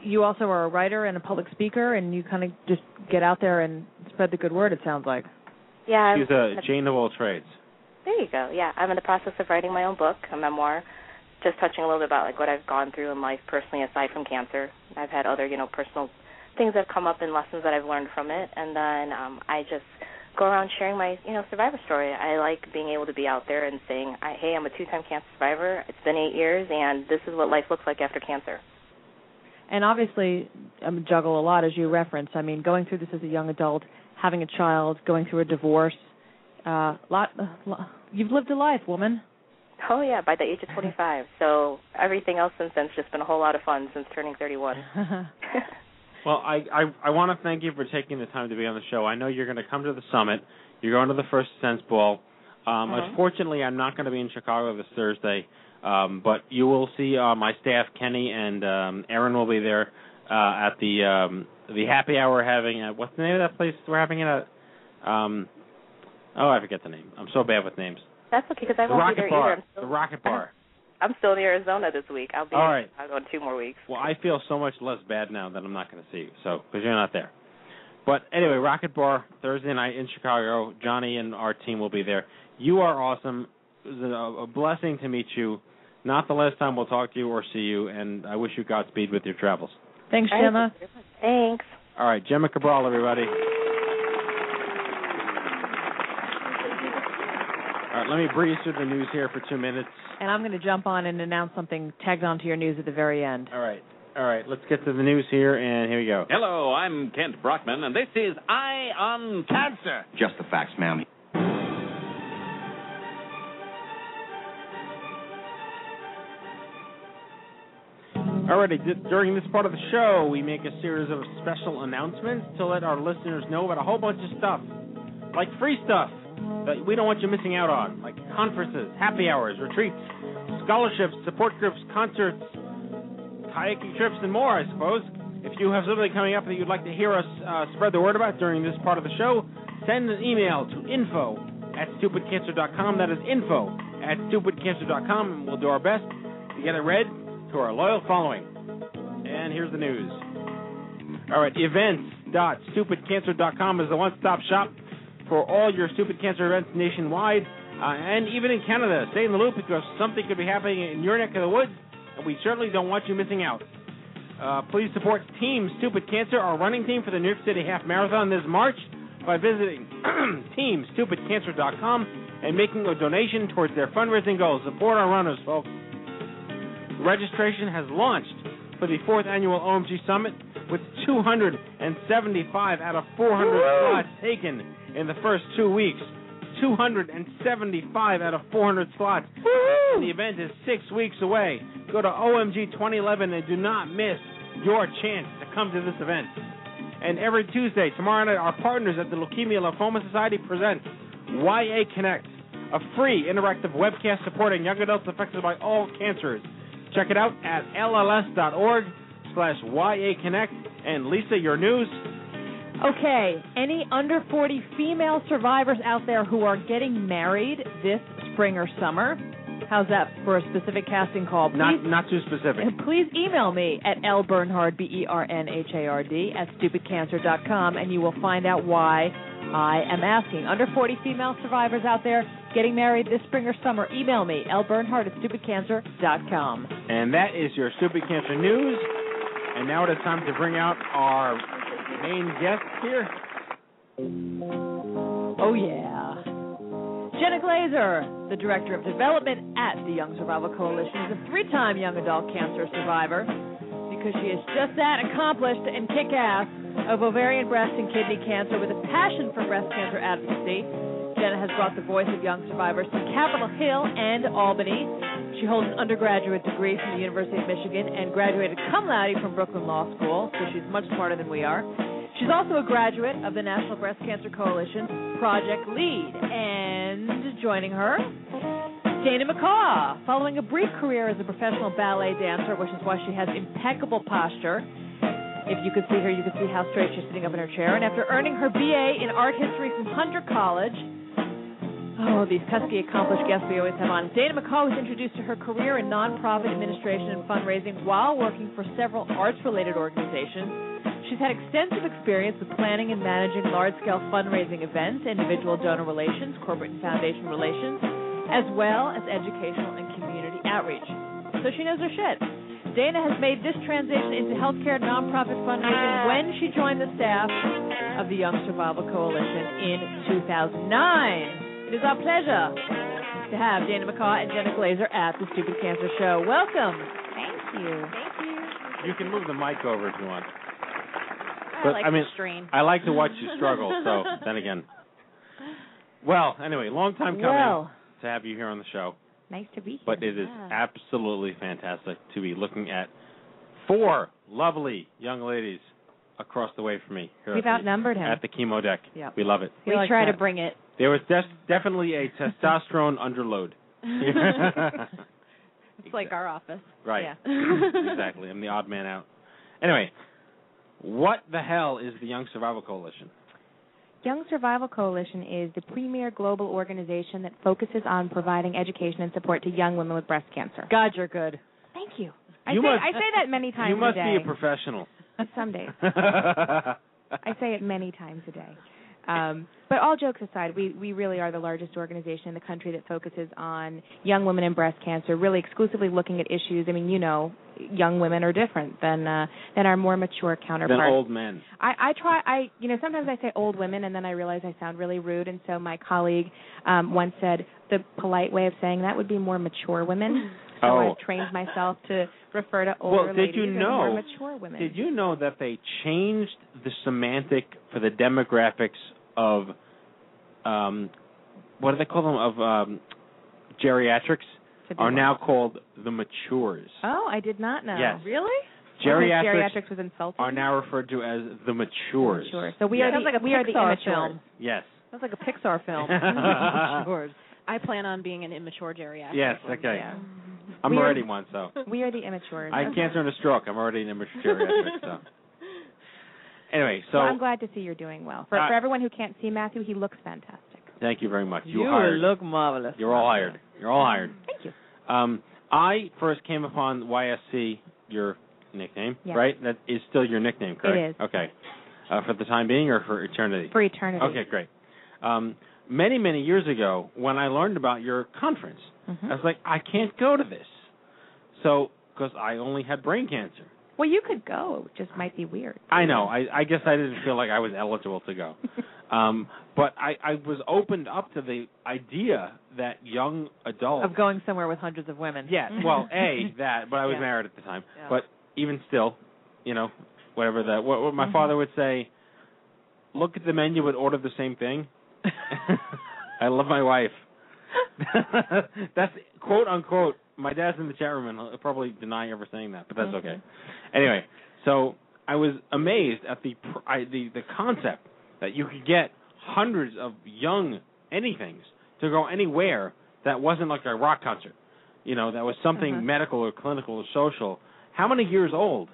you also are a writer and a public speaker, and you kind of just get out there and spread the good word. It sounds like. Yeah. I'm- She's a Jane of all trades. There you go. Yeah, I'm in the process of writing my own book, a memoir, just touching a little bit about like what I've gone through in life personally, aside from cancer. I've had other, you know, personal things that have come up and lessons that I've learned from it, and then um, I just go around sharing my, you know, survivor story. I like being able to be out there and saying, I, "Hey, I'm a two-time cancer survivor. It's been eight years, and this is what life looks like after cancer." And obviously, um, juggle a lot as you reference. I mean, going through this as a young adult, having a child, going through a divorce. Uh, lot, uh, lo- you've lived a life, woman. Oh yeah, by the age of 25. (laughs) So everything else since then's just been a whole lot of fun since turning 31. (laughs) Well, I I, I want to thank you for taking the time to be on the show. I know you're going to come to the summit. You're going to the First Descent Ball. Um, Mhm. Unfortunately, I'm not going to be in Chicago this Thursday, um, but you will see uh, my staff, Kenny and um, Aaron, will be there uh, at the um, the happy hour having at what's the name of that place we're having it at? Um, oh, I forget the name. I'm so bad with names. That's okay because I the won't Rocket be there Bar. either. Still, The Rocket Bar. (laughs) I'm still in Arizona this week. I'll be all right. right. Chicago in two more weeks. Well, I feel so much less bad now that I'm not going to see you, so because you're not there. But anyway, Rocket Bar Thursday night in Chicago. Johnny and our team will be there. You are awesome. It was a, a blessing to meet you. Not the last time we'll talk to you or see you, and I wish you Godspeed with your travels. Thanks, All right, Jemma. thank you very much. Thanks. All right, Jemma Cabral, everybody. All right, let me breeze through the news here for two minutes. And I'm going to jump on and announce something tagged onto your news at the very end. All right, all right, let's get to the news here, and here we go. Hello, I'm Kent Brockman, and this is Eye on Cancer. Just the facts, ma'am. Alrighty, d- during this part of the show, we make a series of special announcements to let our listeners know about a whole bunch of stuff, like free stuff that we don't want you missing out on, like conferences, happy hours, retreats, scholarships, support groups, concerts, kayaking trips, and more, I suppose. If you have something coming up that you'd like to hear us uh, spread the word about during this part of the show, send an email to info at stupidcancer.com. That is info at stupidcancer.com, and we'll do our best to get it read to our loyal following. And here's the news. All right, events.stupidcancer.com is the one-stop shop for all your stupid cancer events nationwide uh, and even in Canada. Stay in the loop because something could be happening in your neck of the woods, and we certainly don't want you missing out. Uh, please support Team Stupid Cancer, our running team for the New York City Half Marathon this March, by visiting (clears throat) TeamStupidCancer.com and making a donation towards their fundraising goals. Support our runners, folks. Registration has launched for the fourth annual OMG Summit with 275 out of 400 slots taken in the first two weeks. 275 out of 400 slots. And the event is six weeks away. Go to OMG 2011 and do not miss your chance to come to this event. And every Tuesday, tomorrow night, our partners at the Leukemia Lymphoma Society present YA Connect, a free interactive webcast supporting young adults affected by all cancers. Check it out at lls.org slash YA Connect. And Lisa, your news? Okay, any under 40 female survivors out there who are getting married this spring or summer? How's that for a specific casting call? Please, Not not too specific. (laughs) please email me at lbernhard, B-E-R-N-H-A-R-D, at stupidcancer.com, and you will find out why I am asking. Under 40 female survivors out there getting married this spring or summer, email me, lbernhard at stupidcancer.com. And that is your Stupid Cancer News. And now it is time to bring out our main guest here. Oh, yeah. Jenna Glazer, the Director of Development at the Young Survival Coalition, is a three time young adult cancer survivor because she is just that accomplished and kick ass of ovarian, breast, and kidney cancer with a passion for breast cancer advocacy. Jenna has brought the voice of young survivors to Capitol Hill and Albany. She holds an undergraduate degree from the University of Michigan and graduated cum laude from Brooklyn Law School, so she's much smarter than we are. She's also a graduate of the National Breast Cancer Coalition Project Lead. And joining her, Dana McCaw. Following a brief career as a professional ballet dancer, which is why she has impeccable posture. If you could see her, you could see how straight she's sitting up in her chair. And after earning her BA in art history from Hunter College, oh, these pesky accomplished guests we always have on. Dana McCaw was introduced to her career in nonprofit administration and fundraising while working for several arts-related organizations. She's had extensive experience with planning and managing large-scale fundraising events, individual donor relations, corporate and foundation relations, as well as educational and community outreach. So she knows her shit. Dana has made this transition into healthcare nonprofit fundraising when she joined the staff of the Young Survival Coalition in 2009. It is our pleasure to have Dana McCaw and Jenna Glazer at the Stupid Cancer Show. Welcome. Thank you. Thank you. You can move the mic over if you want. I But, like I mean, to strain. I like to watch you (laughs) struggle, so then again. Well, anyway, long time coming Well. to have you here on the show. Nice to be here. But it is Yeah. absolutely fantastic to be looking at four lovely young ladies across the way from me. Here We've at the- outnumbered him. At the chemo deck. Yep. We love it. We try to bring it. There was des- definitely a testosterone (laughs) underload. It's like our office. Right. Yeah. (laughs) exactly. I'm the odd man out. Anyway, what the hell is the Young Survival Coalition? Young Survival Coalition is the premier global organization that focuses on providing education and support to young women with breast cancer. God, you're good. Thank you. I You say must- I say that many times you must a day. be a professional. Some days. (laughs) I say it many times a day. Um, but all jokes aside, we, we really are the largest organization in the country that focuses on young women and breast cancer, really exclusively looking at issues. I mean, you know, young women are different than uh, than our more mature counterparts. Than old men. I, I try. I you know sometimes I say old women, and then I realize I sound really rude. And so my colleague um, once said the polite way of saying that would be more mature women. So Oh. I've trained myself to refer to older well, did ladies you know? more mature women. Did you know that they changed the semantic for the demographics of, um, what do they call them? Of um, geriatrics are now called the matures. Oh, I did not know. Yes. Really? Geriatrics, Geriatrics was insulting. are now referred to as the matures. Sure. So we Yes. are Sounds the, like a we are the Pixar immatures. film. Yes. Sounds like a Pixar film. (laughs) Sure. I plan on being an immature geriatric. Yes. Okay. Yeah. I'm We are- already one, so We are the immatures. I had cancer and a stroke. I'm already an immature geriatric. So anyway, so well, I'm glad to see you're doing well. For, Uh, for everyone who can't see Matthew, he looks fantastic. thank you very much. You, You were hired. look marvelous. You're all hired. You're all hired. Thank you. Um, I first came upon YSC, your nickname, Yes. right? That is still your nickname, correct? is. Okay. Uh, for the time being or for eternity? For eternity. Okay, great. Um, many, many years ago, when I learned about your conference, Mhm. I was like, I can't go to this. So, because I only had brain cancer. Well, you could go. It just might be weird. I know. I, I guess I didn't feel like I was eligible to go. (laughs) um, but I, I was opened up to the idea that young adults Of going somewhere with hundreds of women. Yes. Well, (laughs) a that, but I was Yeah. married at the time. Yeah. But even still, you know, whatever that. what, what my Mhm. father would say, look at the menu but order the same thing. (laughs) I love my wife. that's quote unquote. My dad's in the chat room and he'll probably deny ever saying that, but that's Mhm. okay. Anyway, so I was amazed at the I, the the concept that you could get hundreds of young anythings to go anywhere that wasn't like a rock concert. You know, that was something Uh-huh. medical or clinical or social. How many years old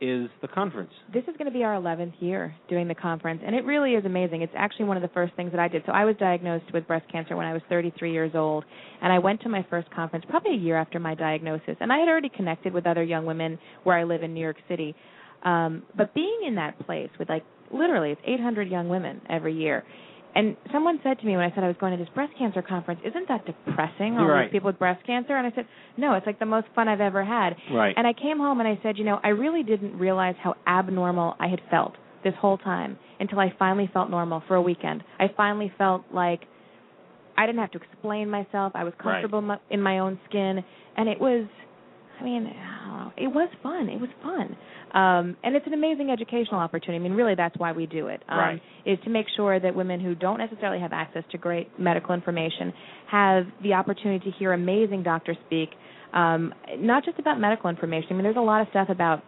is the conference? This is going to be our 11th year doing the conference, and it really is amazing. It's actually one of the first things that I did. So I was diagnosed with breast cancer when I was 33 years old, and I went to my first conference probably a year after my diagnosis. And I had already connected with other young women where I live in New York City. Um, but being in that place with like literally it's 800 young women every year. And someone said to me when I said I was going to this breast cancer conference, "Isn't that depressing? All these people with breast cancer?" And I said, "No, it's like the most fun I've ever had." Right. And I came home and I said, you know, I really didn't realize how abnormal I had felt this whole time until I finally felt normal for a weekend. I finally felt like I didn't have to explain myself. I was comfortable my, in my own skin, and it was, I mean, Know, it was fun. It was fun, um, and it's an amazing educational opportunity. I mean, really, that's why we do it. Um, Right. Is to make sure that women who don't necessarily have access to great medical information have the opportunity to hear amazing doctors speak, um, not just about medical information. I mean, there's a lot of stuff about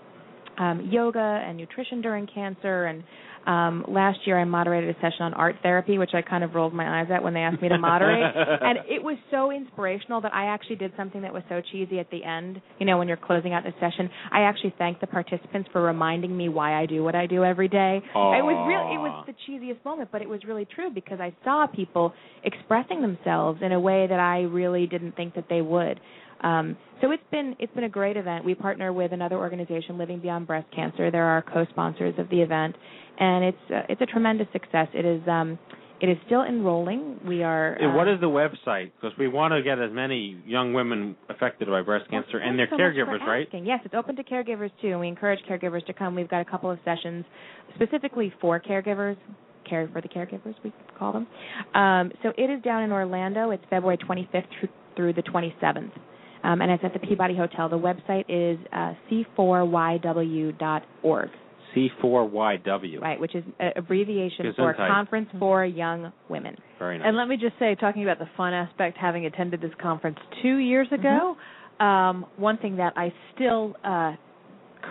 um, yoga and nutrition during cancer. And um, last year, I moderated a session on art therapy, which I kind of rolled my eyes at when they asked me to moderate. (laughs) and it was so inspirational that I actually did something that was so cheesy at the end. You know, when you're closing out the session, I actually thanked the participants for reminding me why I do what I do every day. It was really, it was the cheesiest moment, but it was really true because I saw people expressing themselves in a way that I really didn't think that they would. Um, so it's been it's been a great event. We partner with another organization, Living Beyond Breast Cancer. They're our co-sponsors of the event, and it's uh, it's a tremendous success. It is um, it is still enrolling. We are. Uh, what is the website? Because we want to get as many young women affected by breast cancer and their so caregivers, right? Yes, it's open to caregivers too, and we encourage caregivers to come. We've got a couple of sessions specifically for caregivers, care for the caregivers we call them. Um, so it is down in Orlando. It's February 25th through, through the 27th, um, and it's at the Peabody Hotel. The website is uh, c4yw.org. C4YW. Right, which is an abbreviation for Conference for Young Women. Very nice. And let me just say, talking about the fun aspect, having attended this conference two years ago, um, one thing that I still uh,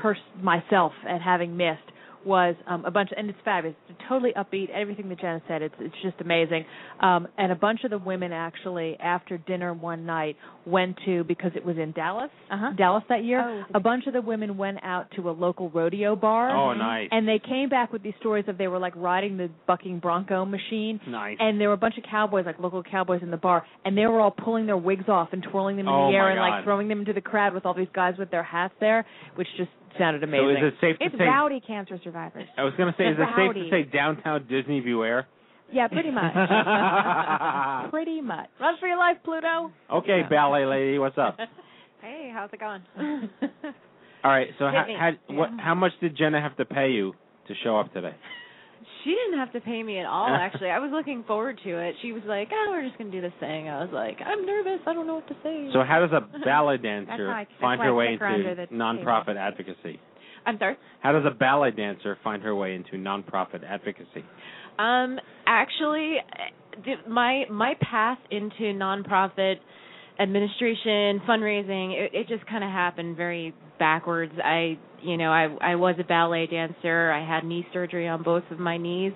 cursed myself at having missed was um, a bunch, and it's fabulous, it's totally upbeat. Everything that Jenna said, it's it's just amazing. Um, and a bunch of the women actually, after dinner one night, went to because it was in Dallas, Uh-huh. Dallas that year. Oh, a bunch of the women went out to a local rodeo bar. Oh, nice. And they came back with these stories of they were like riding the bucking bronco machine, Nice. and there were a bunch of cowboys, like local cowboys in the bar, and they were all pulling their wigs off and twirling them in Oh, the air and God. like throwing them into the crowd with all these guys with their hats there, which just sounded So amazing. is it safe to It's say? rowdy cancer survivors. I was going to say, is it safe to say downtown Disney Beware? Yeah, pretty much. (laughs) pretty much. Run for your life, Pluto. Okay, ballet lady, what's up? (laughs) Hey, how's it going? (laughs) All right, so Hit how, me. how, what, how much did Jenna have to pay you to show up today? She didn't have to pay me at all, actually. I was looking forward to it. She was like, "Oh, we're just gonna do this thing." I was like, "I'm nervous. I don't know what to say." So how does a ballet (laughs) dancer I- find her way took her under into the nonprofit advocacy? I'm sorry. How does a ballet dancer find her way into nonprofit advocacy? Um, actually, uh, my my path into nonprofit administration, fundraising, it, it just kind of happened very backwards. I, you know, I I was a ballet dancer. I had knee surgery on both of my knees.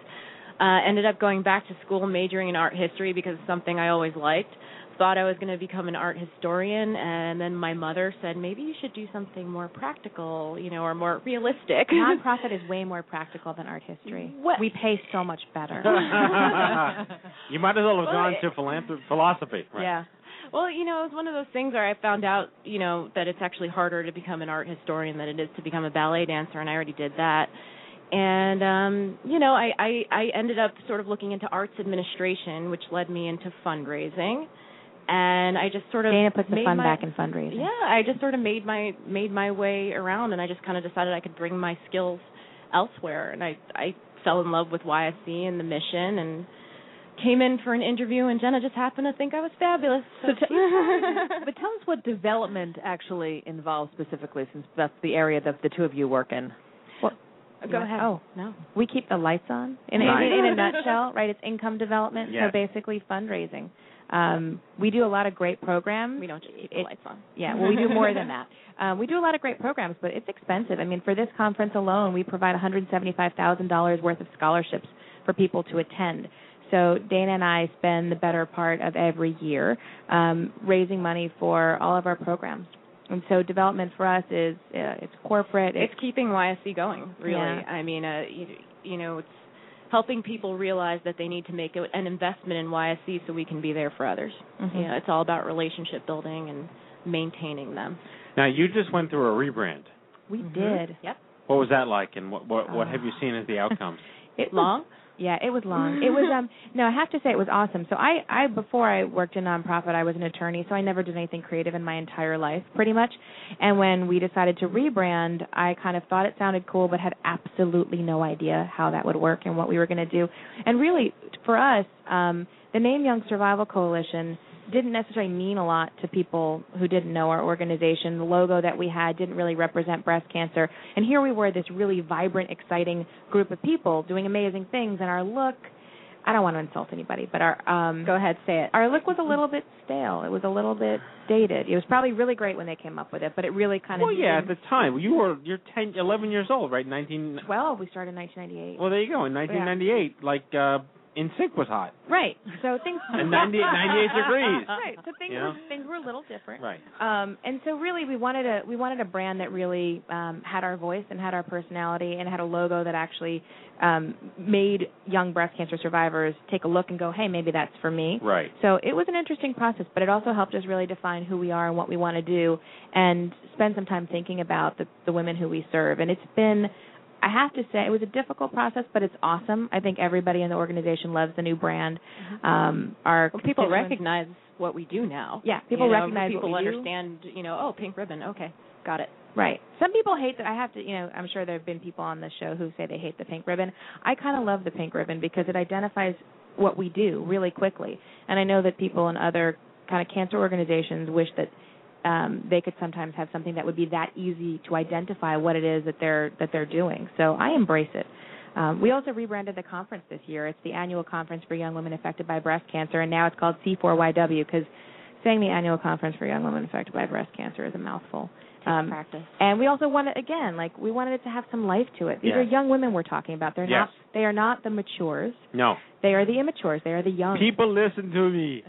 Uh, ended up going back to school, majoring in art history because it's something I always liked. Thought I was going to become an art historian, and then my mother said maybe you should do something more practical, you know, or more realistic. (laughs) Nonprofit is way more practical than art history. What? We pay so much better. (laughs) (laughs) you might as well have Well, gone to philanthrop- philosophy. Right? Yeah. Well, you know, it was one of those things where I found out, you know, that it's actually harder to become an art historian than it is to become a ballet dancer, and I already did that. And um, you know, I, I I ended up sort of looking into arts administration, which led me into fundraising. And I just sort of Dana puts the fun my, back in fundraising. Yeah, I just sort of made my made my way around, and I just kind of decided I could bring my skills elsewhere. And I I fell in love with YSC and the mission, and came in for an interview, and Jenna just happened to think I was fabulous. So t- (laughs) but tell us what development actually involves specifically, since that's the area that the two of you work in. Go ahead. Oh, no. We keep the lights on. In, Nice. in, in a (laughs) nutshell, right? It's income development, Yes. so basically fundraising. Um, we do a lot of great programs. We don't just keep It- the lights on. Yeah, well, we do more than (laughs) that. Um, we do a lot of great programs, but it's expensive. I mean, for this conference alone, we provide $175,000 worth of scholarships for people to attend. So Dana and I spend the better part of every year um, raising money for all of our programs. And so development for us is uh, it's corporate. It's keeping YSC going, really. Yeah. I mean, uh, you, you know, it's helping people realize that they need to make an investment in YSC so we can be there for others. Mhm. You know, it's all about relationship building and maintaining them. Now you just went through a rebrand. we Mhm. did. Yep. What was that like, and what what, what Oh. have you seen as the outcomes? (laughs) It was- Long? Yeah, it was long. It was (laughs) um no, I have to say it was awesome. So I I before I worked in nonprofit, I was an attorney, so I never did anything creative in my entire life, pretty much. And when we decided to rebrand, I kind of thought it sounded cool but had absolutely no idea how that would work and what we were going to do. And really for us, um the name Young Survival Coalition didn't necessarily mean a lot to people who didn't know our organization. The logo that we had didn't really represent breast cancer. And here we were, this really vibrant, exciting group of people doing amazing things. And our look, I don't want to insult anybody, but our um Go ahead, say it. our look was a little bit stale. It was a little bit dated. It was probably really great when they came up with it, but it really kind of Well, yeah, at the time you were you're 10, 11 years old, right? 19. twelve. We started in 1998. Well, there you go. In 1998, like uh, NSYNC was hot. right. So things (laughs) And 90 98 degrees. (laughs) Right. So things You were things were a little different. Right. Um, and so really we wanted a we wanted a brand that really um, had our voice and had our personality and had a logo that actually um, made young breast cancer survivors take a look and go, hey, maybe that's for me. Right. So it was an interesting process, but it also helped us really define who we are and what we want to do, and spend some time thinking about the, the women who we serve. And it's been, I have to say, it was a difficult process, but it's awesome. I think everybody in the organization loves the new brand. Um, our Well, people recognize what we do now. Yeah, people You know, recognize people what we do. understand. You know, oh, pink ribbon. Okay, got it. Right. Some people hate that. I have to, you know, I'm sure there have been people on the show who say they hate the pink ribbon. I kind of love the pink ribbon because it identifies what we do really quickly. And I know that people in other kind of cancer organizations wish that um, they could sometimes have something that would be that easy to identify what it is that they're that they're doing. So I embrace it. Um, we also rebranded the conference this year. It's the annual conference for young women affected by breast cancer, and now it's called C4YW because saying the annual conference for young women affected by breast cancer is a mouthful. Um, practice. and we also wanted again, like we wanted it to have some life to it. These Yes. are young women we're talking about. They're Yes. not they are not the matures. No. They are the immatures. They are the young. People listen to me.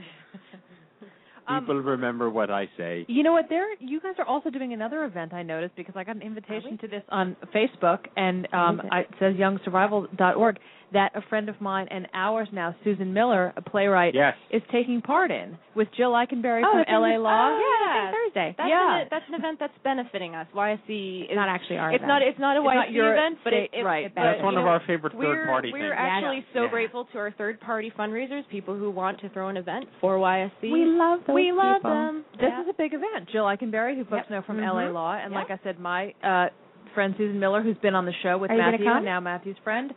Um, People remember what I say. You know what? There, you guys are also doing another event. I noticed because I got an invitation to this on Facebook, and um, is it? I, it says YoungSurvival.org that a friend of mine and ours now, Susan Miller, a playwright, Yes. is taking part in with Jill Eikenberry Oh, from that's LA in- Law. oh, yeah. Thursday. That's Yeah. an, that's an event that's benefiting us. YSC is not actually our It's event. not. It's not a It's not YSC your event, but it, state- it, right. but, That's one you of our favorite we're, third-party We're things. actually so Yeah. grateful to our third-party fundraisers, people who want to throw an event for YSC. We love those We love people. them. This Yeah. is a big event. Jill Eikenberry, who folks Yep. know from Mhm. LA Law, and Yep. like I said, my uh, friend Susan Miller, who's been on the show with Are you gonna Matthew, now Matthew's friend.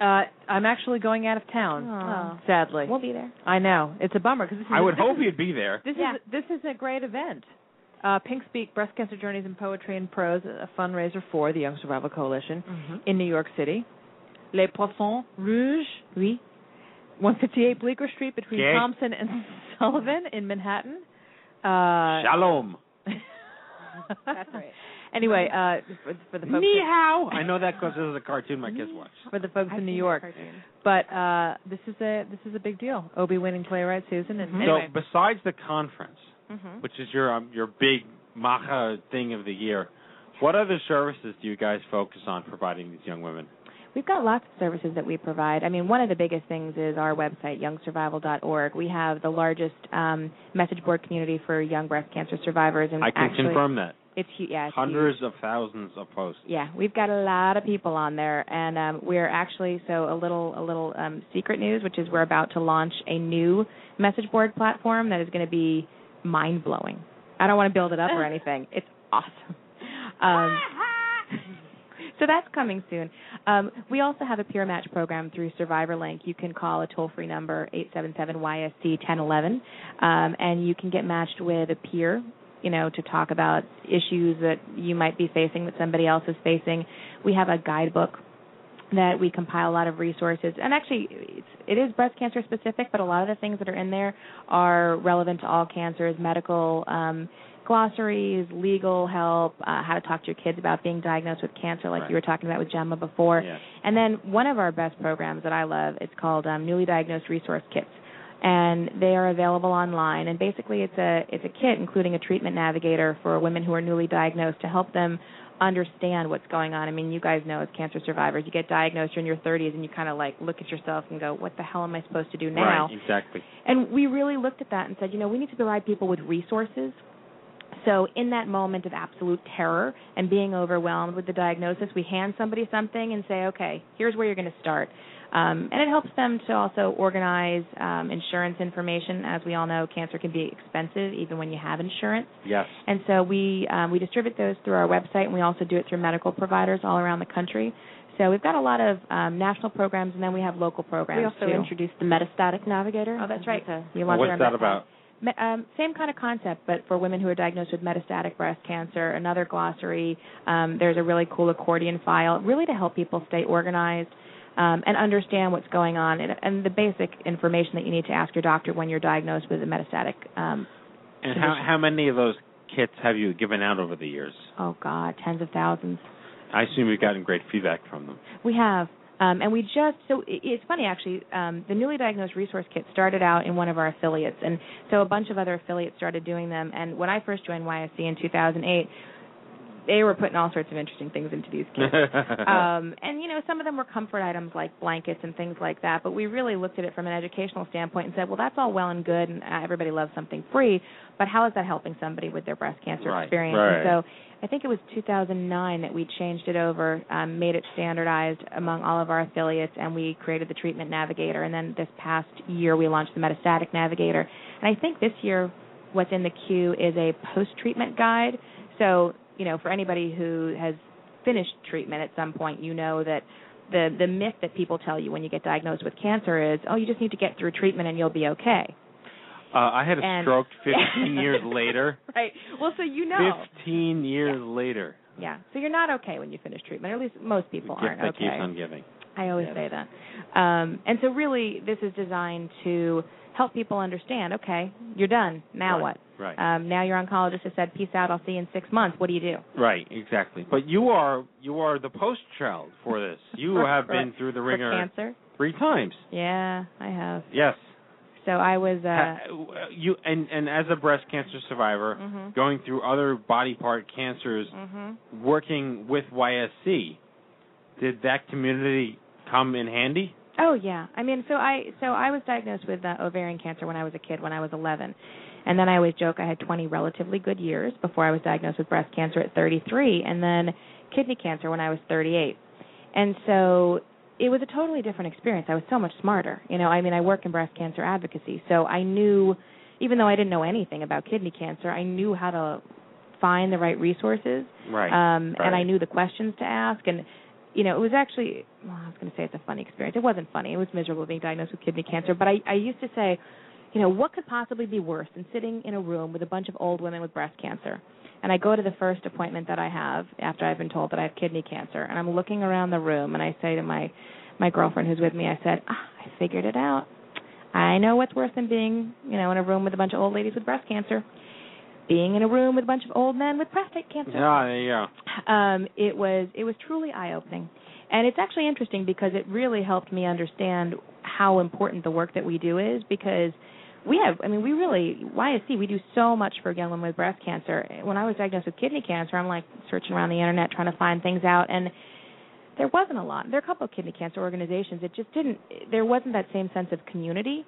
Uh, I'm actually going out of town, Aw. sadly. We'll be there. I know it's a bummer because this is I would this hope is, you'd be there. This Yeah. is this is a great event. Uh, Pink Speak Breast Cancer Journeys in Poetry and Prose, a fundraiser for the Young Survival Coalition in New York City. Les Poissons Rouges, oui. 158 Bleecker Street between Okay. Thompson and (laughs) Sullivan in Manhattan. Uh, Shalom. (laughs) That's right. Anyway, uh, for, for the folks Ni hao. I know that because this is a cartoon my kids watch. for the folks I've in New York. But uh, this is a this is a big deal. Obie winning playwright Susan, and Mhm. anyway. So besides the conference, Mhm. which is your um, your big macha thing of the year, what other services do you guys focus on providing these young women? We've got lots of services that we provide. I mean, one of the biggest things is our website, youngsurvival.org. We have the largest um, message board community for young breast cancer survivors, and I can actually, confirm that. It's hu- yeah, it's Hundreds huge. of thousands of posts. Yeah, we've got a lot of people on there, and um, we're actually so a little a little um, secret news, which is we're about to launch a new message board platform that is going to be mind blowing. I don't want to build it up or anything. It's awesome. Um, (laughs) so that's coming soon. Um, we also have a peer match program through SurvivorLink. You can call a toll-free number 877-YSC-1011, um, and you can get matched with a peer, you know, to talk about issues that you might be facing that somebody else is facing. We have a guidebook that we compile a lot of resources and actually it's, it is breast cancer specific but a lot of the things that are in there are relevant to all cancers medical um glossaries legal help uh, how to talk to your kids about being diagnosed with cancer like Right. you were talking about with Jemma before Yes. and then one of our best programs that i love it's called um, newly diagnosed resource kits and they are available online and basically it's a it's a kit including a treatment navigator for women who are newly diagnosed to help them understand what's going on. I mean, you guys know as cancer survivors, you get diagnosed you're in your 30s and you kind of like look at yourself and go, "What the hell am I supposed to do now?" Right, exactly. And we really looked at that and said, you know, we need to provide people with resources. So in that moment of absolute terror and being overwhelmed with the diagnosis, we hand somebody something and say, okay, here's where you're going to start. Um, and it helps them to also organize um, insurance information. As we all know, cancer can be expensive even when you have insurance. Yes. And so we um, we distribute those through our website, and we also do it through medical providers all around the country. So we've got a lot of um, national programs, and then we have local programs We also too. introduced the Metastatic Navigator. Oh, that's right. To, We launched What's that about? Um, same kind of concept, but for women who are diagnosed with metastatic breast cancer. Another glossary. Um, there's a really cool accordion file, really to help people stay organized um, and understand what's going on, and, and the basic information that you need to ask your doctor when you're diagnosed with a metastatic. Um, And how how many of those kits have you given out over the years? oh God, tens of thousands. I assume you've gotten great feedback from them. We have. Um, and we just so it's funny actually. Um, the newly diagnosed resource kit started out in one of our affiliates, and so a bunch of other affiliates started doing them. And when I first joined YSC in 2008, they were putting all sorts of interesting things into these kits. (laughs) um, and you know, some of them were comfort items like blankets and things like that. But we really looked at it from an educational standpoint and said, well, that's all well and good, and uh, everybody loves something free, but how is that helping somebody with their breast cancer Right, experience? right. And so I think it was 2009 that we changed it over, um, made it standardized among all of our affiliates, and we created the Treatment Navigator. And then this past year, we launched the Metastatic Navigator. And I think this year, what's in the queue is a post-treatment guide. So, you know, for anybody who has finished treatment at some point, you know that the the myth that people tell you when you get diagnosed with cancer is, oh, you just need to get through treatment and you'll be okay. Uh, I had a And- stroke (laughs) 15 years later. Right. Well, so you know. 15 years later. Yeah. So you're not okay when you finish treatment, or at least most people Gift aren't that okay. keeps on giving. I always say that. Um, and so really, this is designed to help people understand. Okay, you're done. Now Right, what? right. Um, now your oncologist has said, "Peace out. I'll see you in six months." What do you do? Right, exactly. But you are you are the post child for this. (laughs) You have for- been through the ringer cancer. three times. Yeah, I have. Yes. So I was. Uh, you and and as a breast cancer survivor, Mhm. going through other body part cancers, mhm. working with YSC, did that community come in handy? Oh yeah. I mean, so I so I was diagnosed with uh, ovarian cancer when I was a kid, when I was 11, and then I always joke I had 20 relatively good years before I was diagnosed with breast cancer at 33, and then kidney cancer when I was 38, and so it was a totally different experience. I was so much smarter. You know, I mean, I work in breast cancer advocacy, so I knew, even though I didn't know anything about kidney cancer, I knew how to find the right resources Right. um and I knew the questions to ask and you know it was actually well I was going to say it's a funny experience. It wasn't funny. It was miserable being diagnosed with kidney cancer but I I used to say you know what could possibly be worse than sitting in a room with a bunch of old women with breast cancer? And I go to the first appointment that I have after I've been told that I have kidney cancer and I'm looking around the room and I say to my my girlfriend who's with me I said ah, I figured it out. I know what's worse than being you know in a room with a bunch of old ladies with breast cancer being in a room with a bunch of old men with prostate cancer Yeah, there you go. um, it was it was truly eye opening, and it's actually interesting because it really helped me understand how important the work that we do is because we have I mean we really YSC we do so much for young women with breast cancer. When I was diagnosed with kidney cancer, I'm like searching around the internet trying to find things out and there wasn't a lot. There are a couple of kidney cancer organizations. It just didn't there wasn't that same sense of community.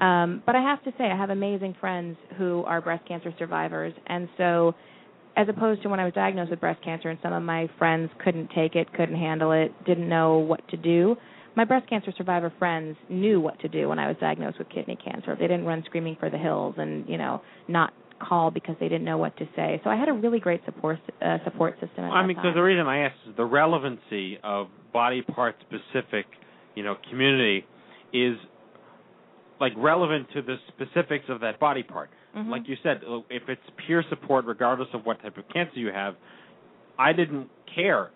Um, but I have to say, I have amazing friends who are breast cancer survivors, and so as opposed to when I was diagnosed with breast cancer and some of my friends couldn't take it, couldn't handle it, didn't know what to do. My breast cancer survivor friends knew what to do when I was diagnosed with kidney cancer. They didn't run screaming for the hills and, you know, not call because they didn't know what to say. So I had a really great support uh, support system at I mean, because the reason I asked is the relevancy of body part specific, you know, community is like relevant to the specifics of that body part. Mhm. Like you said, if it's peer support, regardless of what type of cancer you have, I didn't care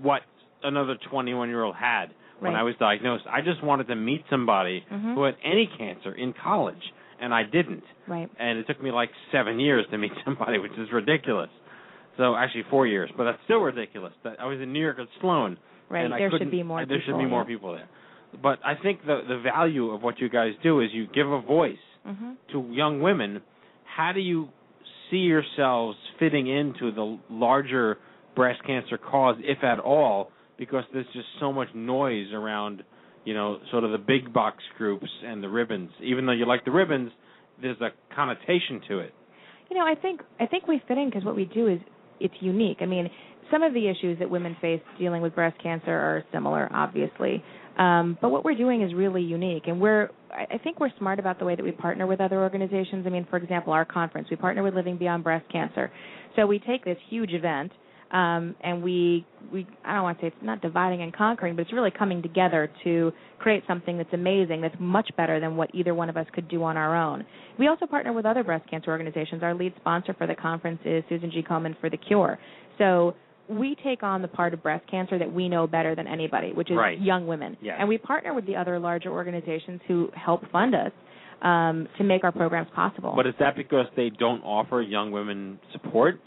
what another 21 year old had when Right. I was diagnosed. I just wanted to meet somebody Mhm. who had any cancer in college, and I didn't. Right. And it took me like seven years to meet (laughs) somebody, which is ridiculous. So actually four years, but that's still ridiculous. That I was in New York at Sloan, Right. and I There should be more There should be more yeah. people there. But I think the the value of what you guys do is you give a voice Mhm. to young women. How do you see yourselves fitting into the larger breast cancer cause, if at all? Because there's just so much noise around, you know, sort of the big box groups and the ribbons. Even though you like the ribbons, there's a connotation to it. You know, I think I think we fit in because what we do is it's unique. I mean, some of the issues that women face dealing with breast cancer are similar, obviously, um, but what we're doing is really unique, and we're I think we're smart about the way that we partner with other organizations. I mean, for example, our conference, we partner with Living Beyond Breast Cancer, so we take this huge event. Um, and we, we, I don't want to say it's not dividing and conquering, but it's really coming together to create something that's amazing, that's much better than what either one of us could do on our own. We also partner with other breast cancer organizations. Our lead sponsor for the conference is Susan G. Komen for the Cure. So we take on the part of breast cancer that we know better than anybody, which is Right. young women. Yes. And we partner with the other larger organizations who help fund us um, to make our programs possible. But is that because they don't offer young women support,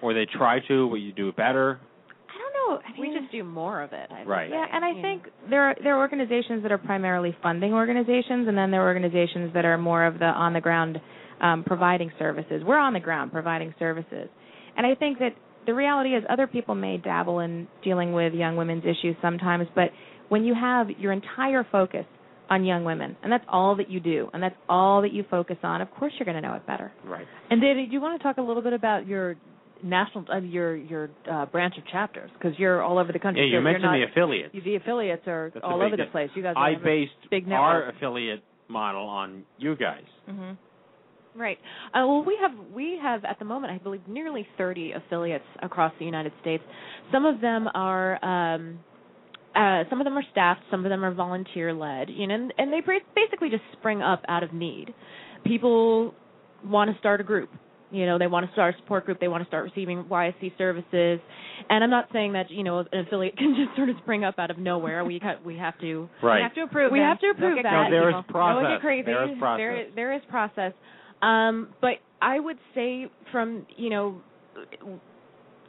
or they try to, but you do it better? I don't know. I we just do more of it. I Right. say. Yeah, and I You know. think there are there are organizations that are primarily funding organizations, and then there are organizations that are more of the on the ground um, providing services. We're on the ground providing services, and I think that the reality is other people may dabble in dealing with young women's issues sometimes, but when you have your entire focus on young women, and that's all that you do, and that's all that you focus on, of course you're going to know it better. Right. And David, do you want to talk a little bit about your national, uh, your your uh, branch of chapters? Because you're all over the country. Yeah, you You're- you're mentioned not- the affiliates. The affiliates are That's all big over the place. You guys I have a based big our affiliate model on you guys. Mm-hmm. Right. Uh, well, we have we have at the moment, I believe, nearly 30 affiliates across the United States. Some of them are. Um, uh, some of them are staffed, some of them are volunteer led, you know, and, and they basically just spring up out of need. People want to start a group, you know, they want to start a support group, they want to start receiving YSC services, and I'm not saying that you know an affiliate (laughs) can just sort of spring up out of nowhere. We ha- we have to Right. We have to approve. we them. have to approve that. No, there crazy. process. Don't get crazy. There is process. There, there is process. Um, but I would say from you know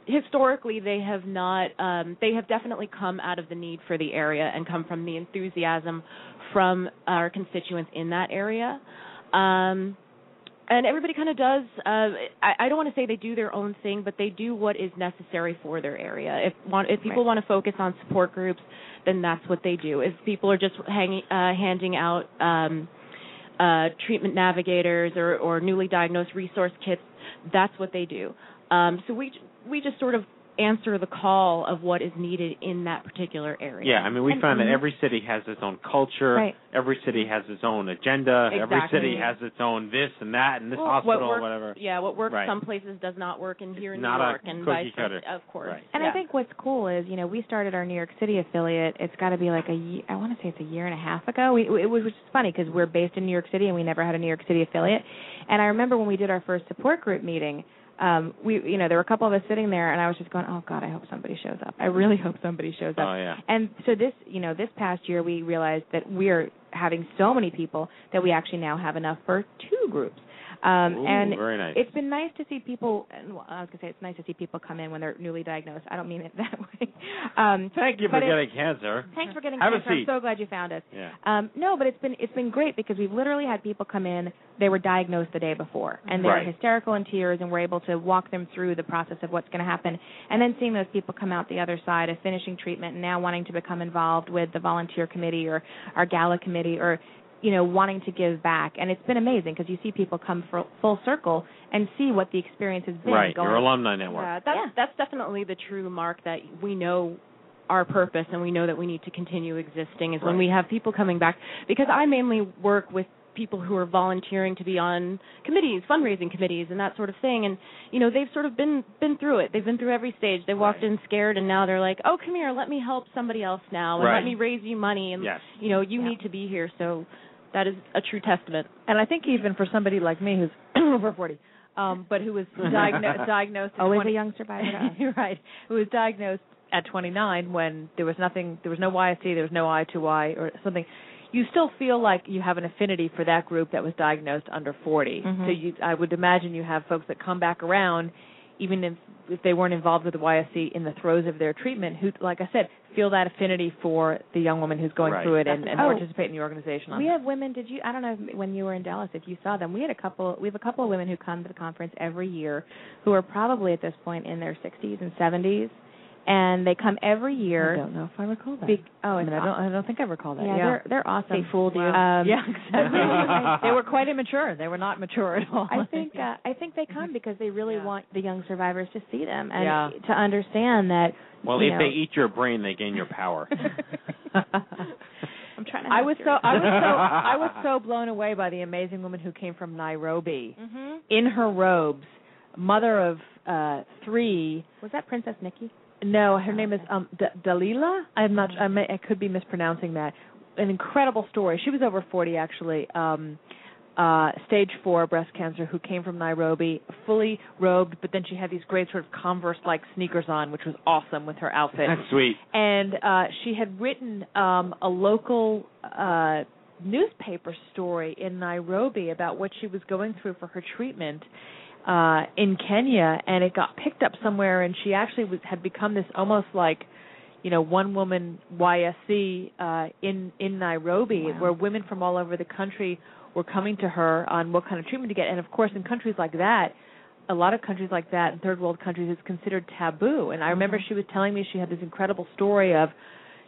historically they have not um, they have definitely come out of the need for the area and come from the enthusiasm from our constituents in that area. Um, and everybody kind of does. Uh, I, I don't want to say they do their own thing, but they do what is necessary for their area. If want, if people Right. want to focus on support groups, then that's what they do. If people are just hanging, uh, handing out um, uh, treatment navigators or, or newly diagnosed resource kits, that's what they do. Um, so we we just sort of answer the call of what is needed in that particular area. Yeah, I mean, we And- found that mhm. every city has its own culture. Right. Every city has its own agenda. Exactly. Every city has its own this and that and this Well, hospital, what works, whatever. Yeah, what works Right. some places does not work in here in not New a York and cookie vice cutter. versa. Of course. Right. And yeah. I think what's cool is, you know, we started our New York City affiliate. It's got to be like a ye- I want to say it's a year and a half ago. We it was which is funny because we're based in New York City and we never had a New York City affiliate. And I remember when we did our first support group meeting, um we you know, there were a couple of us sitting there and I was just going, "Oh god, I hope somebody shows up. I really hope somebody shows up." Oh yeah. And so this, you know, this past year we realized that we're having so many people that we actually now have enough for two groups. Um Ooh, and nice. it's been nice to see people and well, I was going to say it's nice to see people come in when they're newly diagnosed. I don't mean it (laughs) that way. Um Thank you for getting cancer. Thanks for getting Have cancer. I'm so glad you found us. Yeah. Um, no, but it's been it's been great because we've literally had people come in. They were diagnosed the day before, and they Right. were hysterical in tears, and we're able to walk them through the process of what's going to happen, and then seeing those people come out the other side of finishing treatment and now wanting to become involved with the volunteer committee or our gala committee or you know wanting to give back and it's been amazing because you see people come full, full circle and see what the experience has been Right. going Your alumni network. Yeah, that's Yeah. that's definitely the true mark that we know our purpose and we know that we need to continue existing is when we have people coming back because I mainly work with people who are volunteering to be on committees, fundraising committees and that sort of thing and you know they've sort of been been through it. They've been through every stage. They walked Right. in scared and now they're like, "Oh, come here, let me help somebody else now and Right. let me raise you money and Yes. you know, you Yeah. need to be here." So that is a true testament. And I think even for somebody like me who's (clears throat) over 40, um, but who was diagno- (laughs) diagnosed always 20 a young survivor to us. (laughs) You're right. Who was diagnosed at 29 when there was nothing, there was no YSC, there was no I2Y or something. You still feel like you have an affinity for that group that was diagnosed under 40. Mhm. So you, I would imagine you have folks that come back around, even if if they weren't involved with the YSC in the throes of their treatment, who, like I said, feel that affinity for the young woman who's going Right. through it and, and Oh. participate in the organization. We that. have women. Did you? I don't know if, when you were in Dallas if you saw them. We had a couple. We have a couple of women who come to the conference every year, who are probably at this point in their 60s and 70s, and they come every year. I don't know if I recall that. Be- oh, I mean, I don't. I don't think I recall that. Yeah, Yeah, they're they're awesome. They fooled you. Um, (laughs) yeah, (laughs) exactly. (laughs) they were quite immature. They were not mature at all. I think uh, I think they come because they really want the young survivors to see them and Yeah. to understand that. Well, you if know, they eat your brain, they gain your power. I'm trying to. I have was so I was so I was so blown away by the amazing woman who came from Nairobi Mhm. in her robes, mother of uh three. Was that Princess Nikki? No, her name is um D- Dalila. I'm not. I may. I could be mispronouncing that. An incredible story. She was over 40 actually. Um, uh, stage four breast cancer. Who came from Nairobi, fully robed, but then she had these great sort of Converse-like sneakers on, which was awesome with her outfit. That's sweet. And uh, she had written um, a local uh, newspaper story in Nairobi about what she was going through for her treatment uh in Kenya and it got picked up somewhere and she actually was had become this almost like you know one woman YSC uh in in Nairobi where women from all over the country were coming to her on what kind of treatment to get. And of course in countries like that a lot of countries like that in third world countries it's considered taboo. And I remember she was telling me she had this incredible story of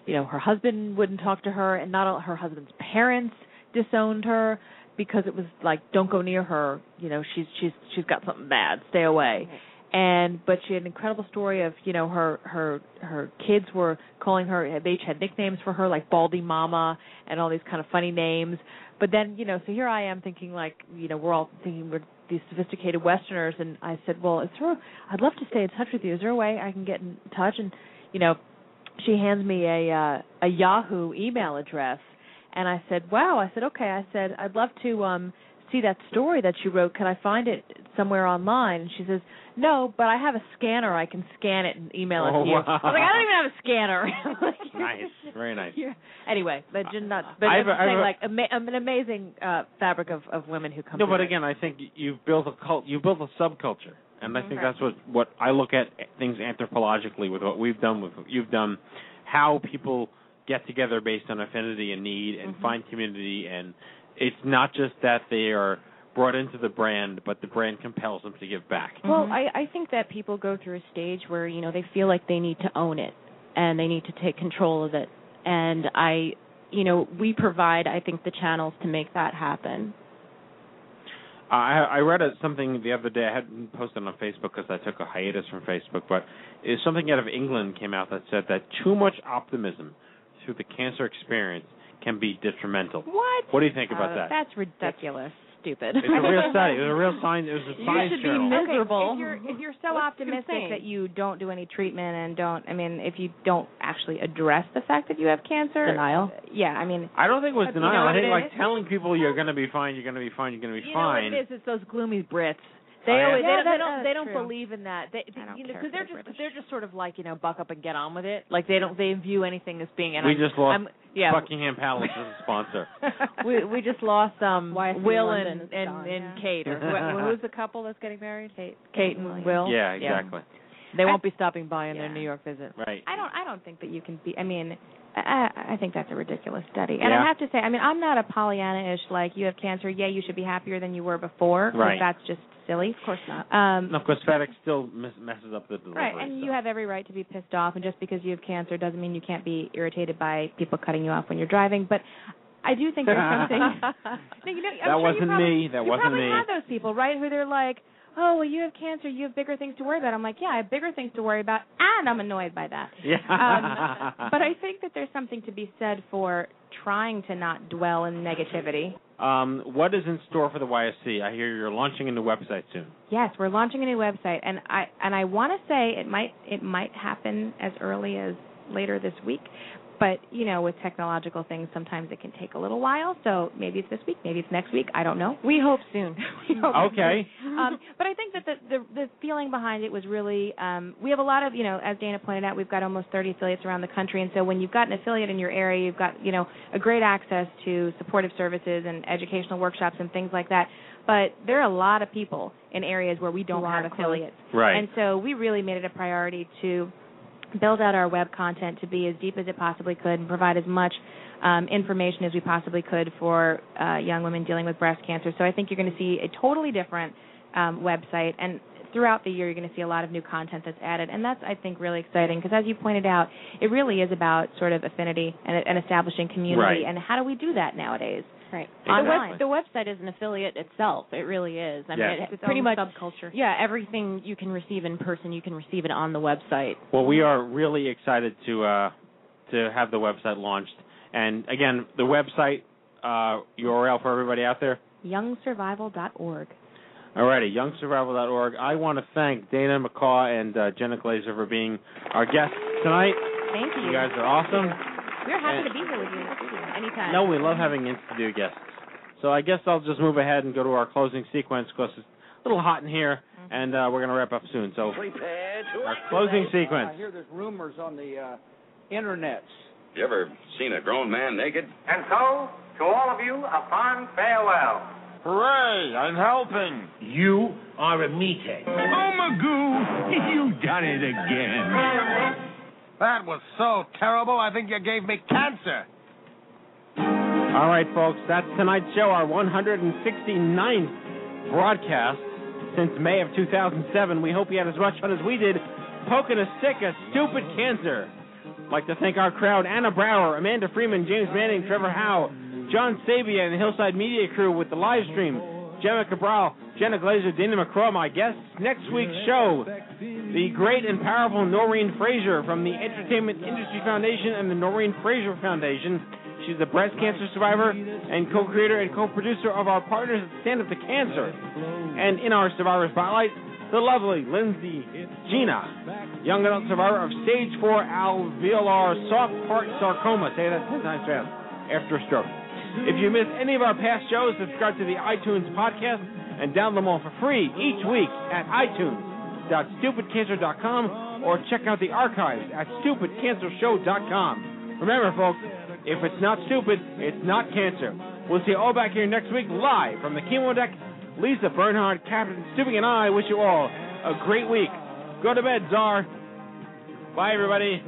you know her husband wouldn't talk to her and not all her husband's parents disowned her because it was like don't go near her you know she's she's she's got something bad stay away. And but she had an incredible story of you know her her her kids were calling her they each had nicknames for her like baldy mama and all these kind of funny names. But then you know so here i am thinking like you know we're all thinking we're these sophisticated westerners and i said well is there i'd love to stay in touch with you. Is there a way i can get in touch? And you know she hands me a uh, a yahoo email address and I said, "Wow." I said, "Okay." I said, "I'd love to um see that story that you wrote. Can I find it somewhere online?" And she says, "No, but I have a scanner. I can scan it and email it Oh, to you." wow. I was like, "I don't even have a scanner." (laughs) Like, nice, very nice. you're- Anyway, but just not. But I've- I'm saying, I've- like ama- um, an amazing uh fabric of of women who come. No, but it. again, I think you've built a cult. You've built a subculture, and I think Right. that's what what I look at things anthropologically with what we've done with what you've done, how people get together based on affinity and need and Mhm. find community, and it's not just that they are brought into the brand, but the brand compels them to give back. Well, I I think that people go through a stage where you know they feel like they need to own it and they need to take control of it. And I, you know, we provide I think the channels to make that happen. I I read a, something the other day. I hadn't posted on Facebook because I took a hiatus from Facebook, but is something out of England came out that said that too much optimism through the cancer experience can be detrimental. What? What do you think about Uh, that? That's ridiculous. Stupid. It's a real study. It was a real (laughs) science. It was a science You science should be miserable. Okay, if you're if you're so What's optimistic insane? that you don't do any treatment and don't, I mean, if you don't actually address the fact that you have cancer, Denial? Yeah, I mean, I don't think it was You know denial. I think like is? telling people you're going to be fine, you're going to be fine, you're going to be You know fine. what it is? It's those gloomy Brits. They always, Yeah, they, don't- that- they don't they don't true. believe in that. They, they you know because they're they're just British. they're just sort of like you know buck up and get on with it. Like they don't they view anything as being. And we I'm, just lost I'm, yeah. Buckingham Palace as a sponsor. (laughs) we we just lost um (laughs) YSC Will London and and, gone, and yeah. Kate or who, (laughs) who's the couple that's getting married? Kate, Kate and Will. yeah, exactly. They won't be stopping by on their New York visit. Right. I don't I don't think that you can be. I mean, I I think that's a ridiculous study. And Yeah. I have to say, I mean, I'm not a Pollyanna-ish like you have cancer. Yeah, you should be happier than you were before. Right. That's just silly. Of course not. Um, No, because FedEx still mess, messes up the delivery. Right, and so. you have every right to be pissed off, and just because you have cancer doesn't mean you can't be irritated by people cutting you off when you're driving. But I do think there's something. (laughs) (laughs) no, you know, I'm That sure you wasn't probably, me. That you wasn't probably me. have had those people, right? Who they're like, "Oh, well, you have cancer. You have bigger things to worry about." I'm like, "Yeah, I have bigger things to worry about, and I'm annoyed by that." Yeah. Um, (laughs) but I think that there's something to be said for trying to not dwell in negativity. Um, what is in store for the YSC? I hear you're launching a new website soon. Yes, we're launching a new website, and I and I want to say it might it might happen as early as later this week. But you know, with technological things, sometimes it can take a little while. So maybe it's this week, maybe it's next week. I don't know. We hope soon. (laughs) We hope Okay. soon. Um, but I think that the, the the feeling behind it was really um, we have a lot of you know, as Dana pointed out, we've got almost 30 affiliates around the country, and so when you've got an affiliate in your area, you've got you know a great access to supportive services and educational workshops and things like that. But there are a lot of people in areas where we don't Who have affiliates. Right. And so we really made it a priority to build out our web content to be as deep as it possibly could and provide as much um, information as we possibly could for uh, young women dealing with breast cancer. So I think you're going to see a totally different um, website and throughout the year you're going to see a lot of new content that's added and that's I think really exciting because as you pointed out it really is about sort of affinity and, and establishing community Right. and how do we do that nowadays Right. Online. The, web, the website is an affiliate itself. It really is. I Yeah. mean, it, It's pretty much subculture. Yeah, everything you can receive in person, you can receive it on the website. Well, we are really excited to uh, to have the website launched. And again, the website uh, URL for everybody out there. youngsurvival.org Alrighty, youngsurvival.org. I want to thank Dana McCaw and uh, Jenna Glazer for being our guests tonight. thank you You guys are awesome. we're happy And- to be here with you in the studio Anytime. No, we love having in-studio guests. So I guess I'll just move ahead and go to our closing sequence because it's a little hot in here, and uh, we're going to wrap up soon. So our closing sequence. I hear there's rumors on the uh, internets. You ever seen a grown man naked? And so, to all of you, a fond farewell. Hooray! I'm helping. You are a meathead. Oh, Magoo, (laughs) you done it again. That was so terrible, I think you gave me cancer. All right, folks, that's tonight's show, our 169th broadcast since May of 2007. We hope you had as much fun as we did poking a stick of stupid cancer. I'd like to thank our crowd Anna Brower, Amanda Freeman, James Manning, Trevor Howe, John Sabia, and the Hillside Media crew with the live stream. Jemma Cabral, Jenna Glazer, Dana McCaw, my guests. Next week's show, the great and powerful Noreen Fraser from the Entertainment Industry Foundation and the Noreen Fraser Foundation. She's a breast cancer survivor and co-creator and co-producer of our partners at Stand Up to Cancer. And in our Survivor Spotlight, the lovely Lindsay Gina, young adult survivor of stage 4 alveolar soft part sarcoma. Say that 10 times fast after a stroke. If you missed any of our past shows, subscribe to the iTunes podcast and download them all for free each week at itunes.stupidcancer.com or check out the archives at stupidcancershow.com. Remember, folks, if it's not stupid, it's not cancer. We'll see you all back here next week live from the chemo deck. Lisa Bernhard, Captain Stupid, and I wish you all a great week. Go to bed, Czar. Bye, everybody.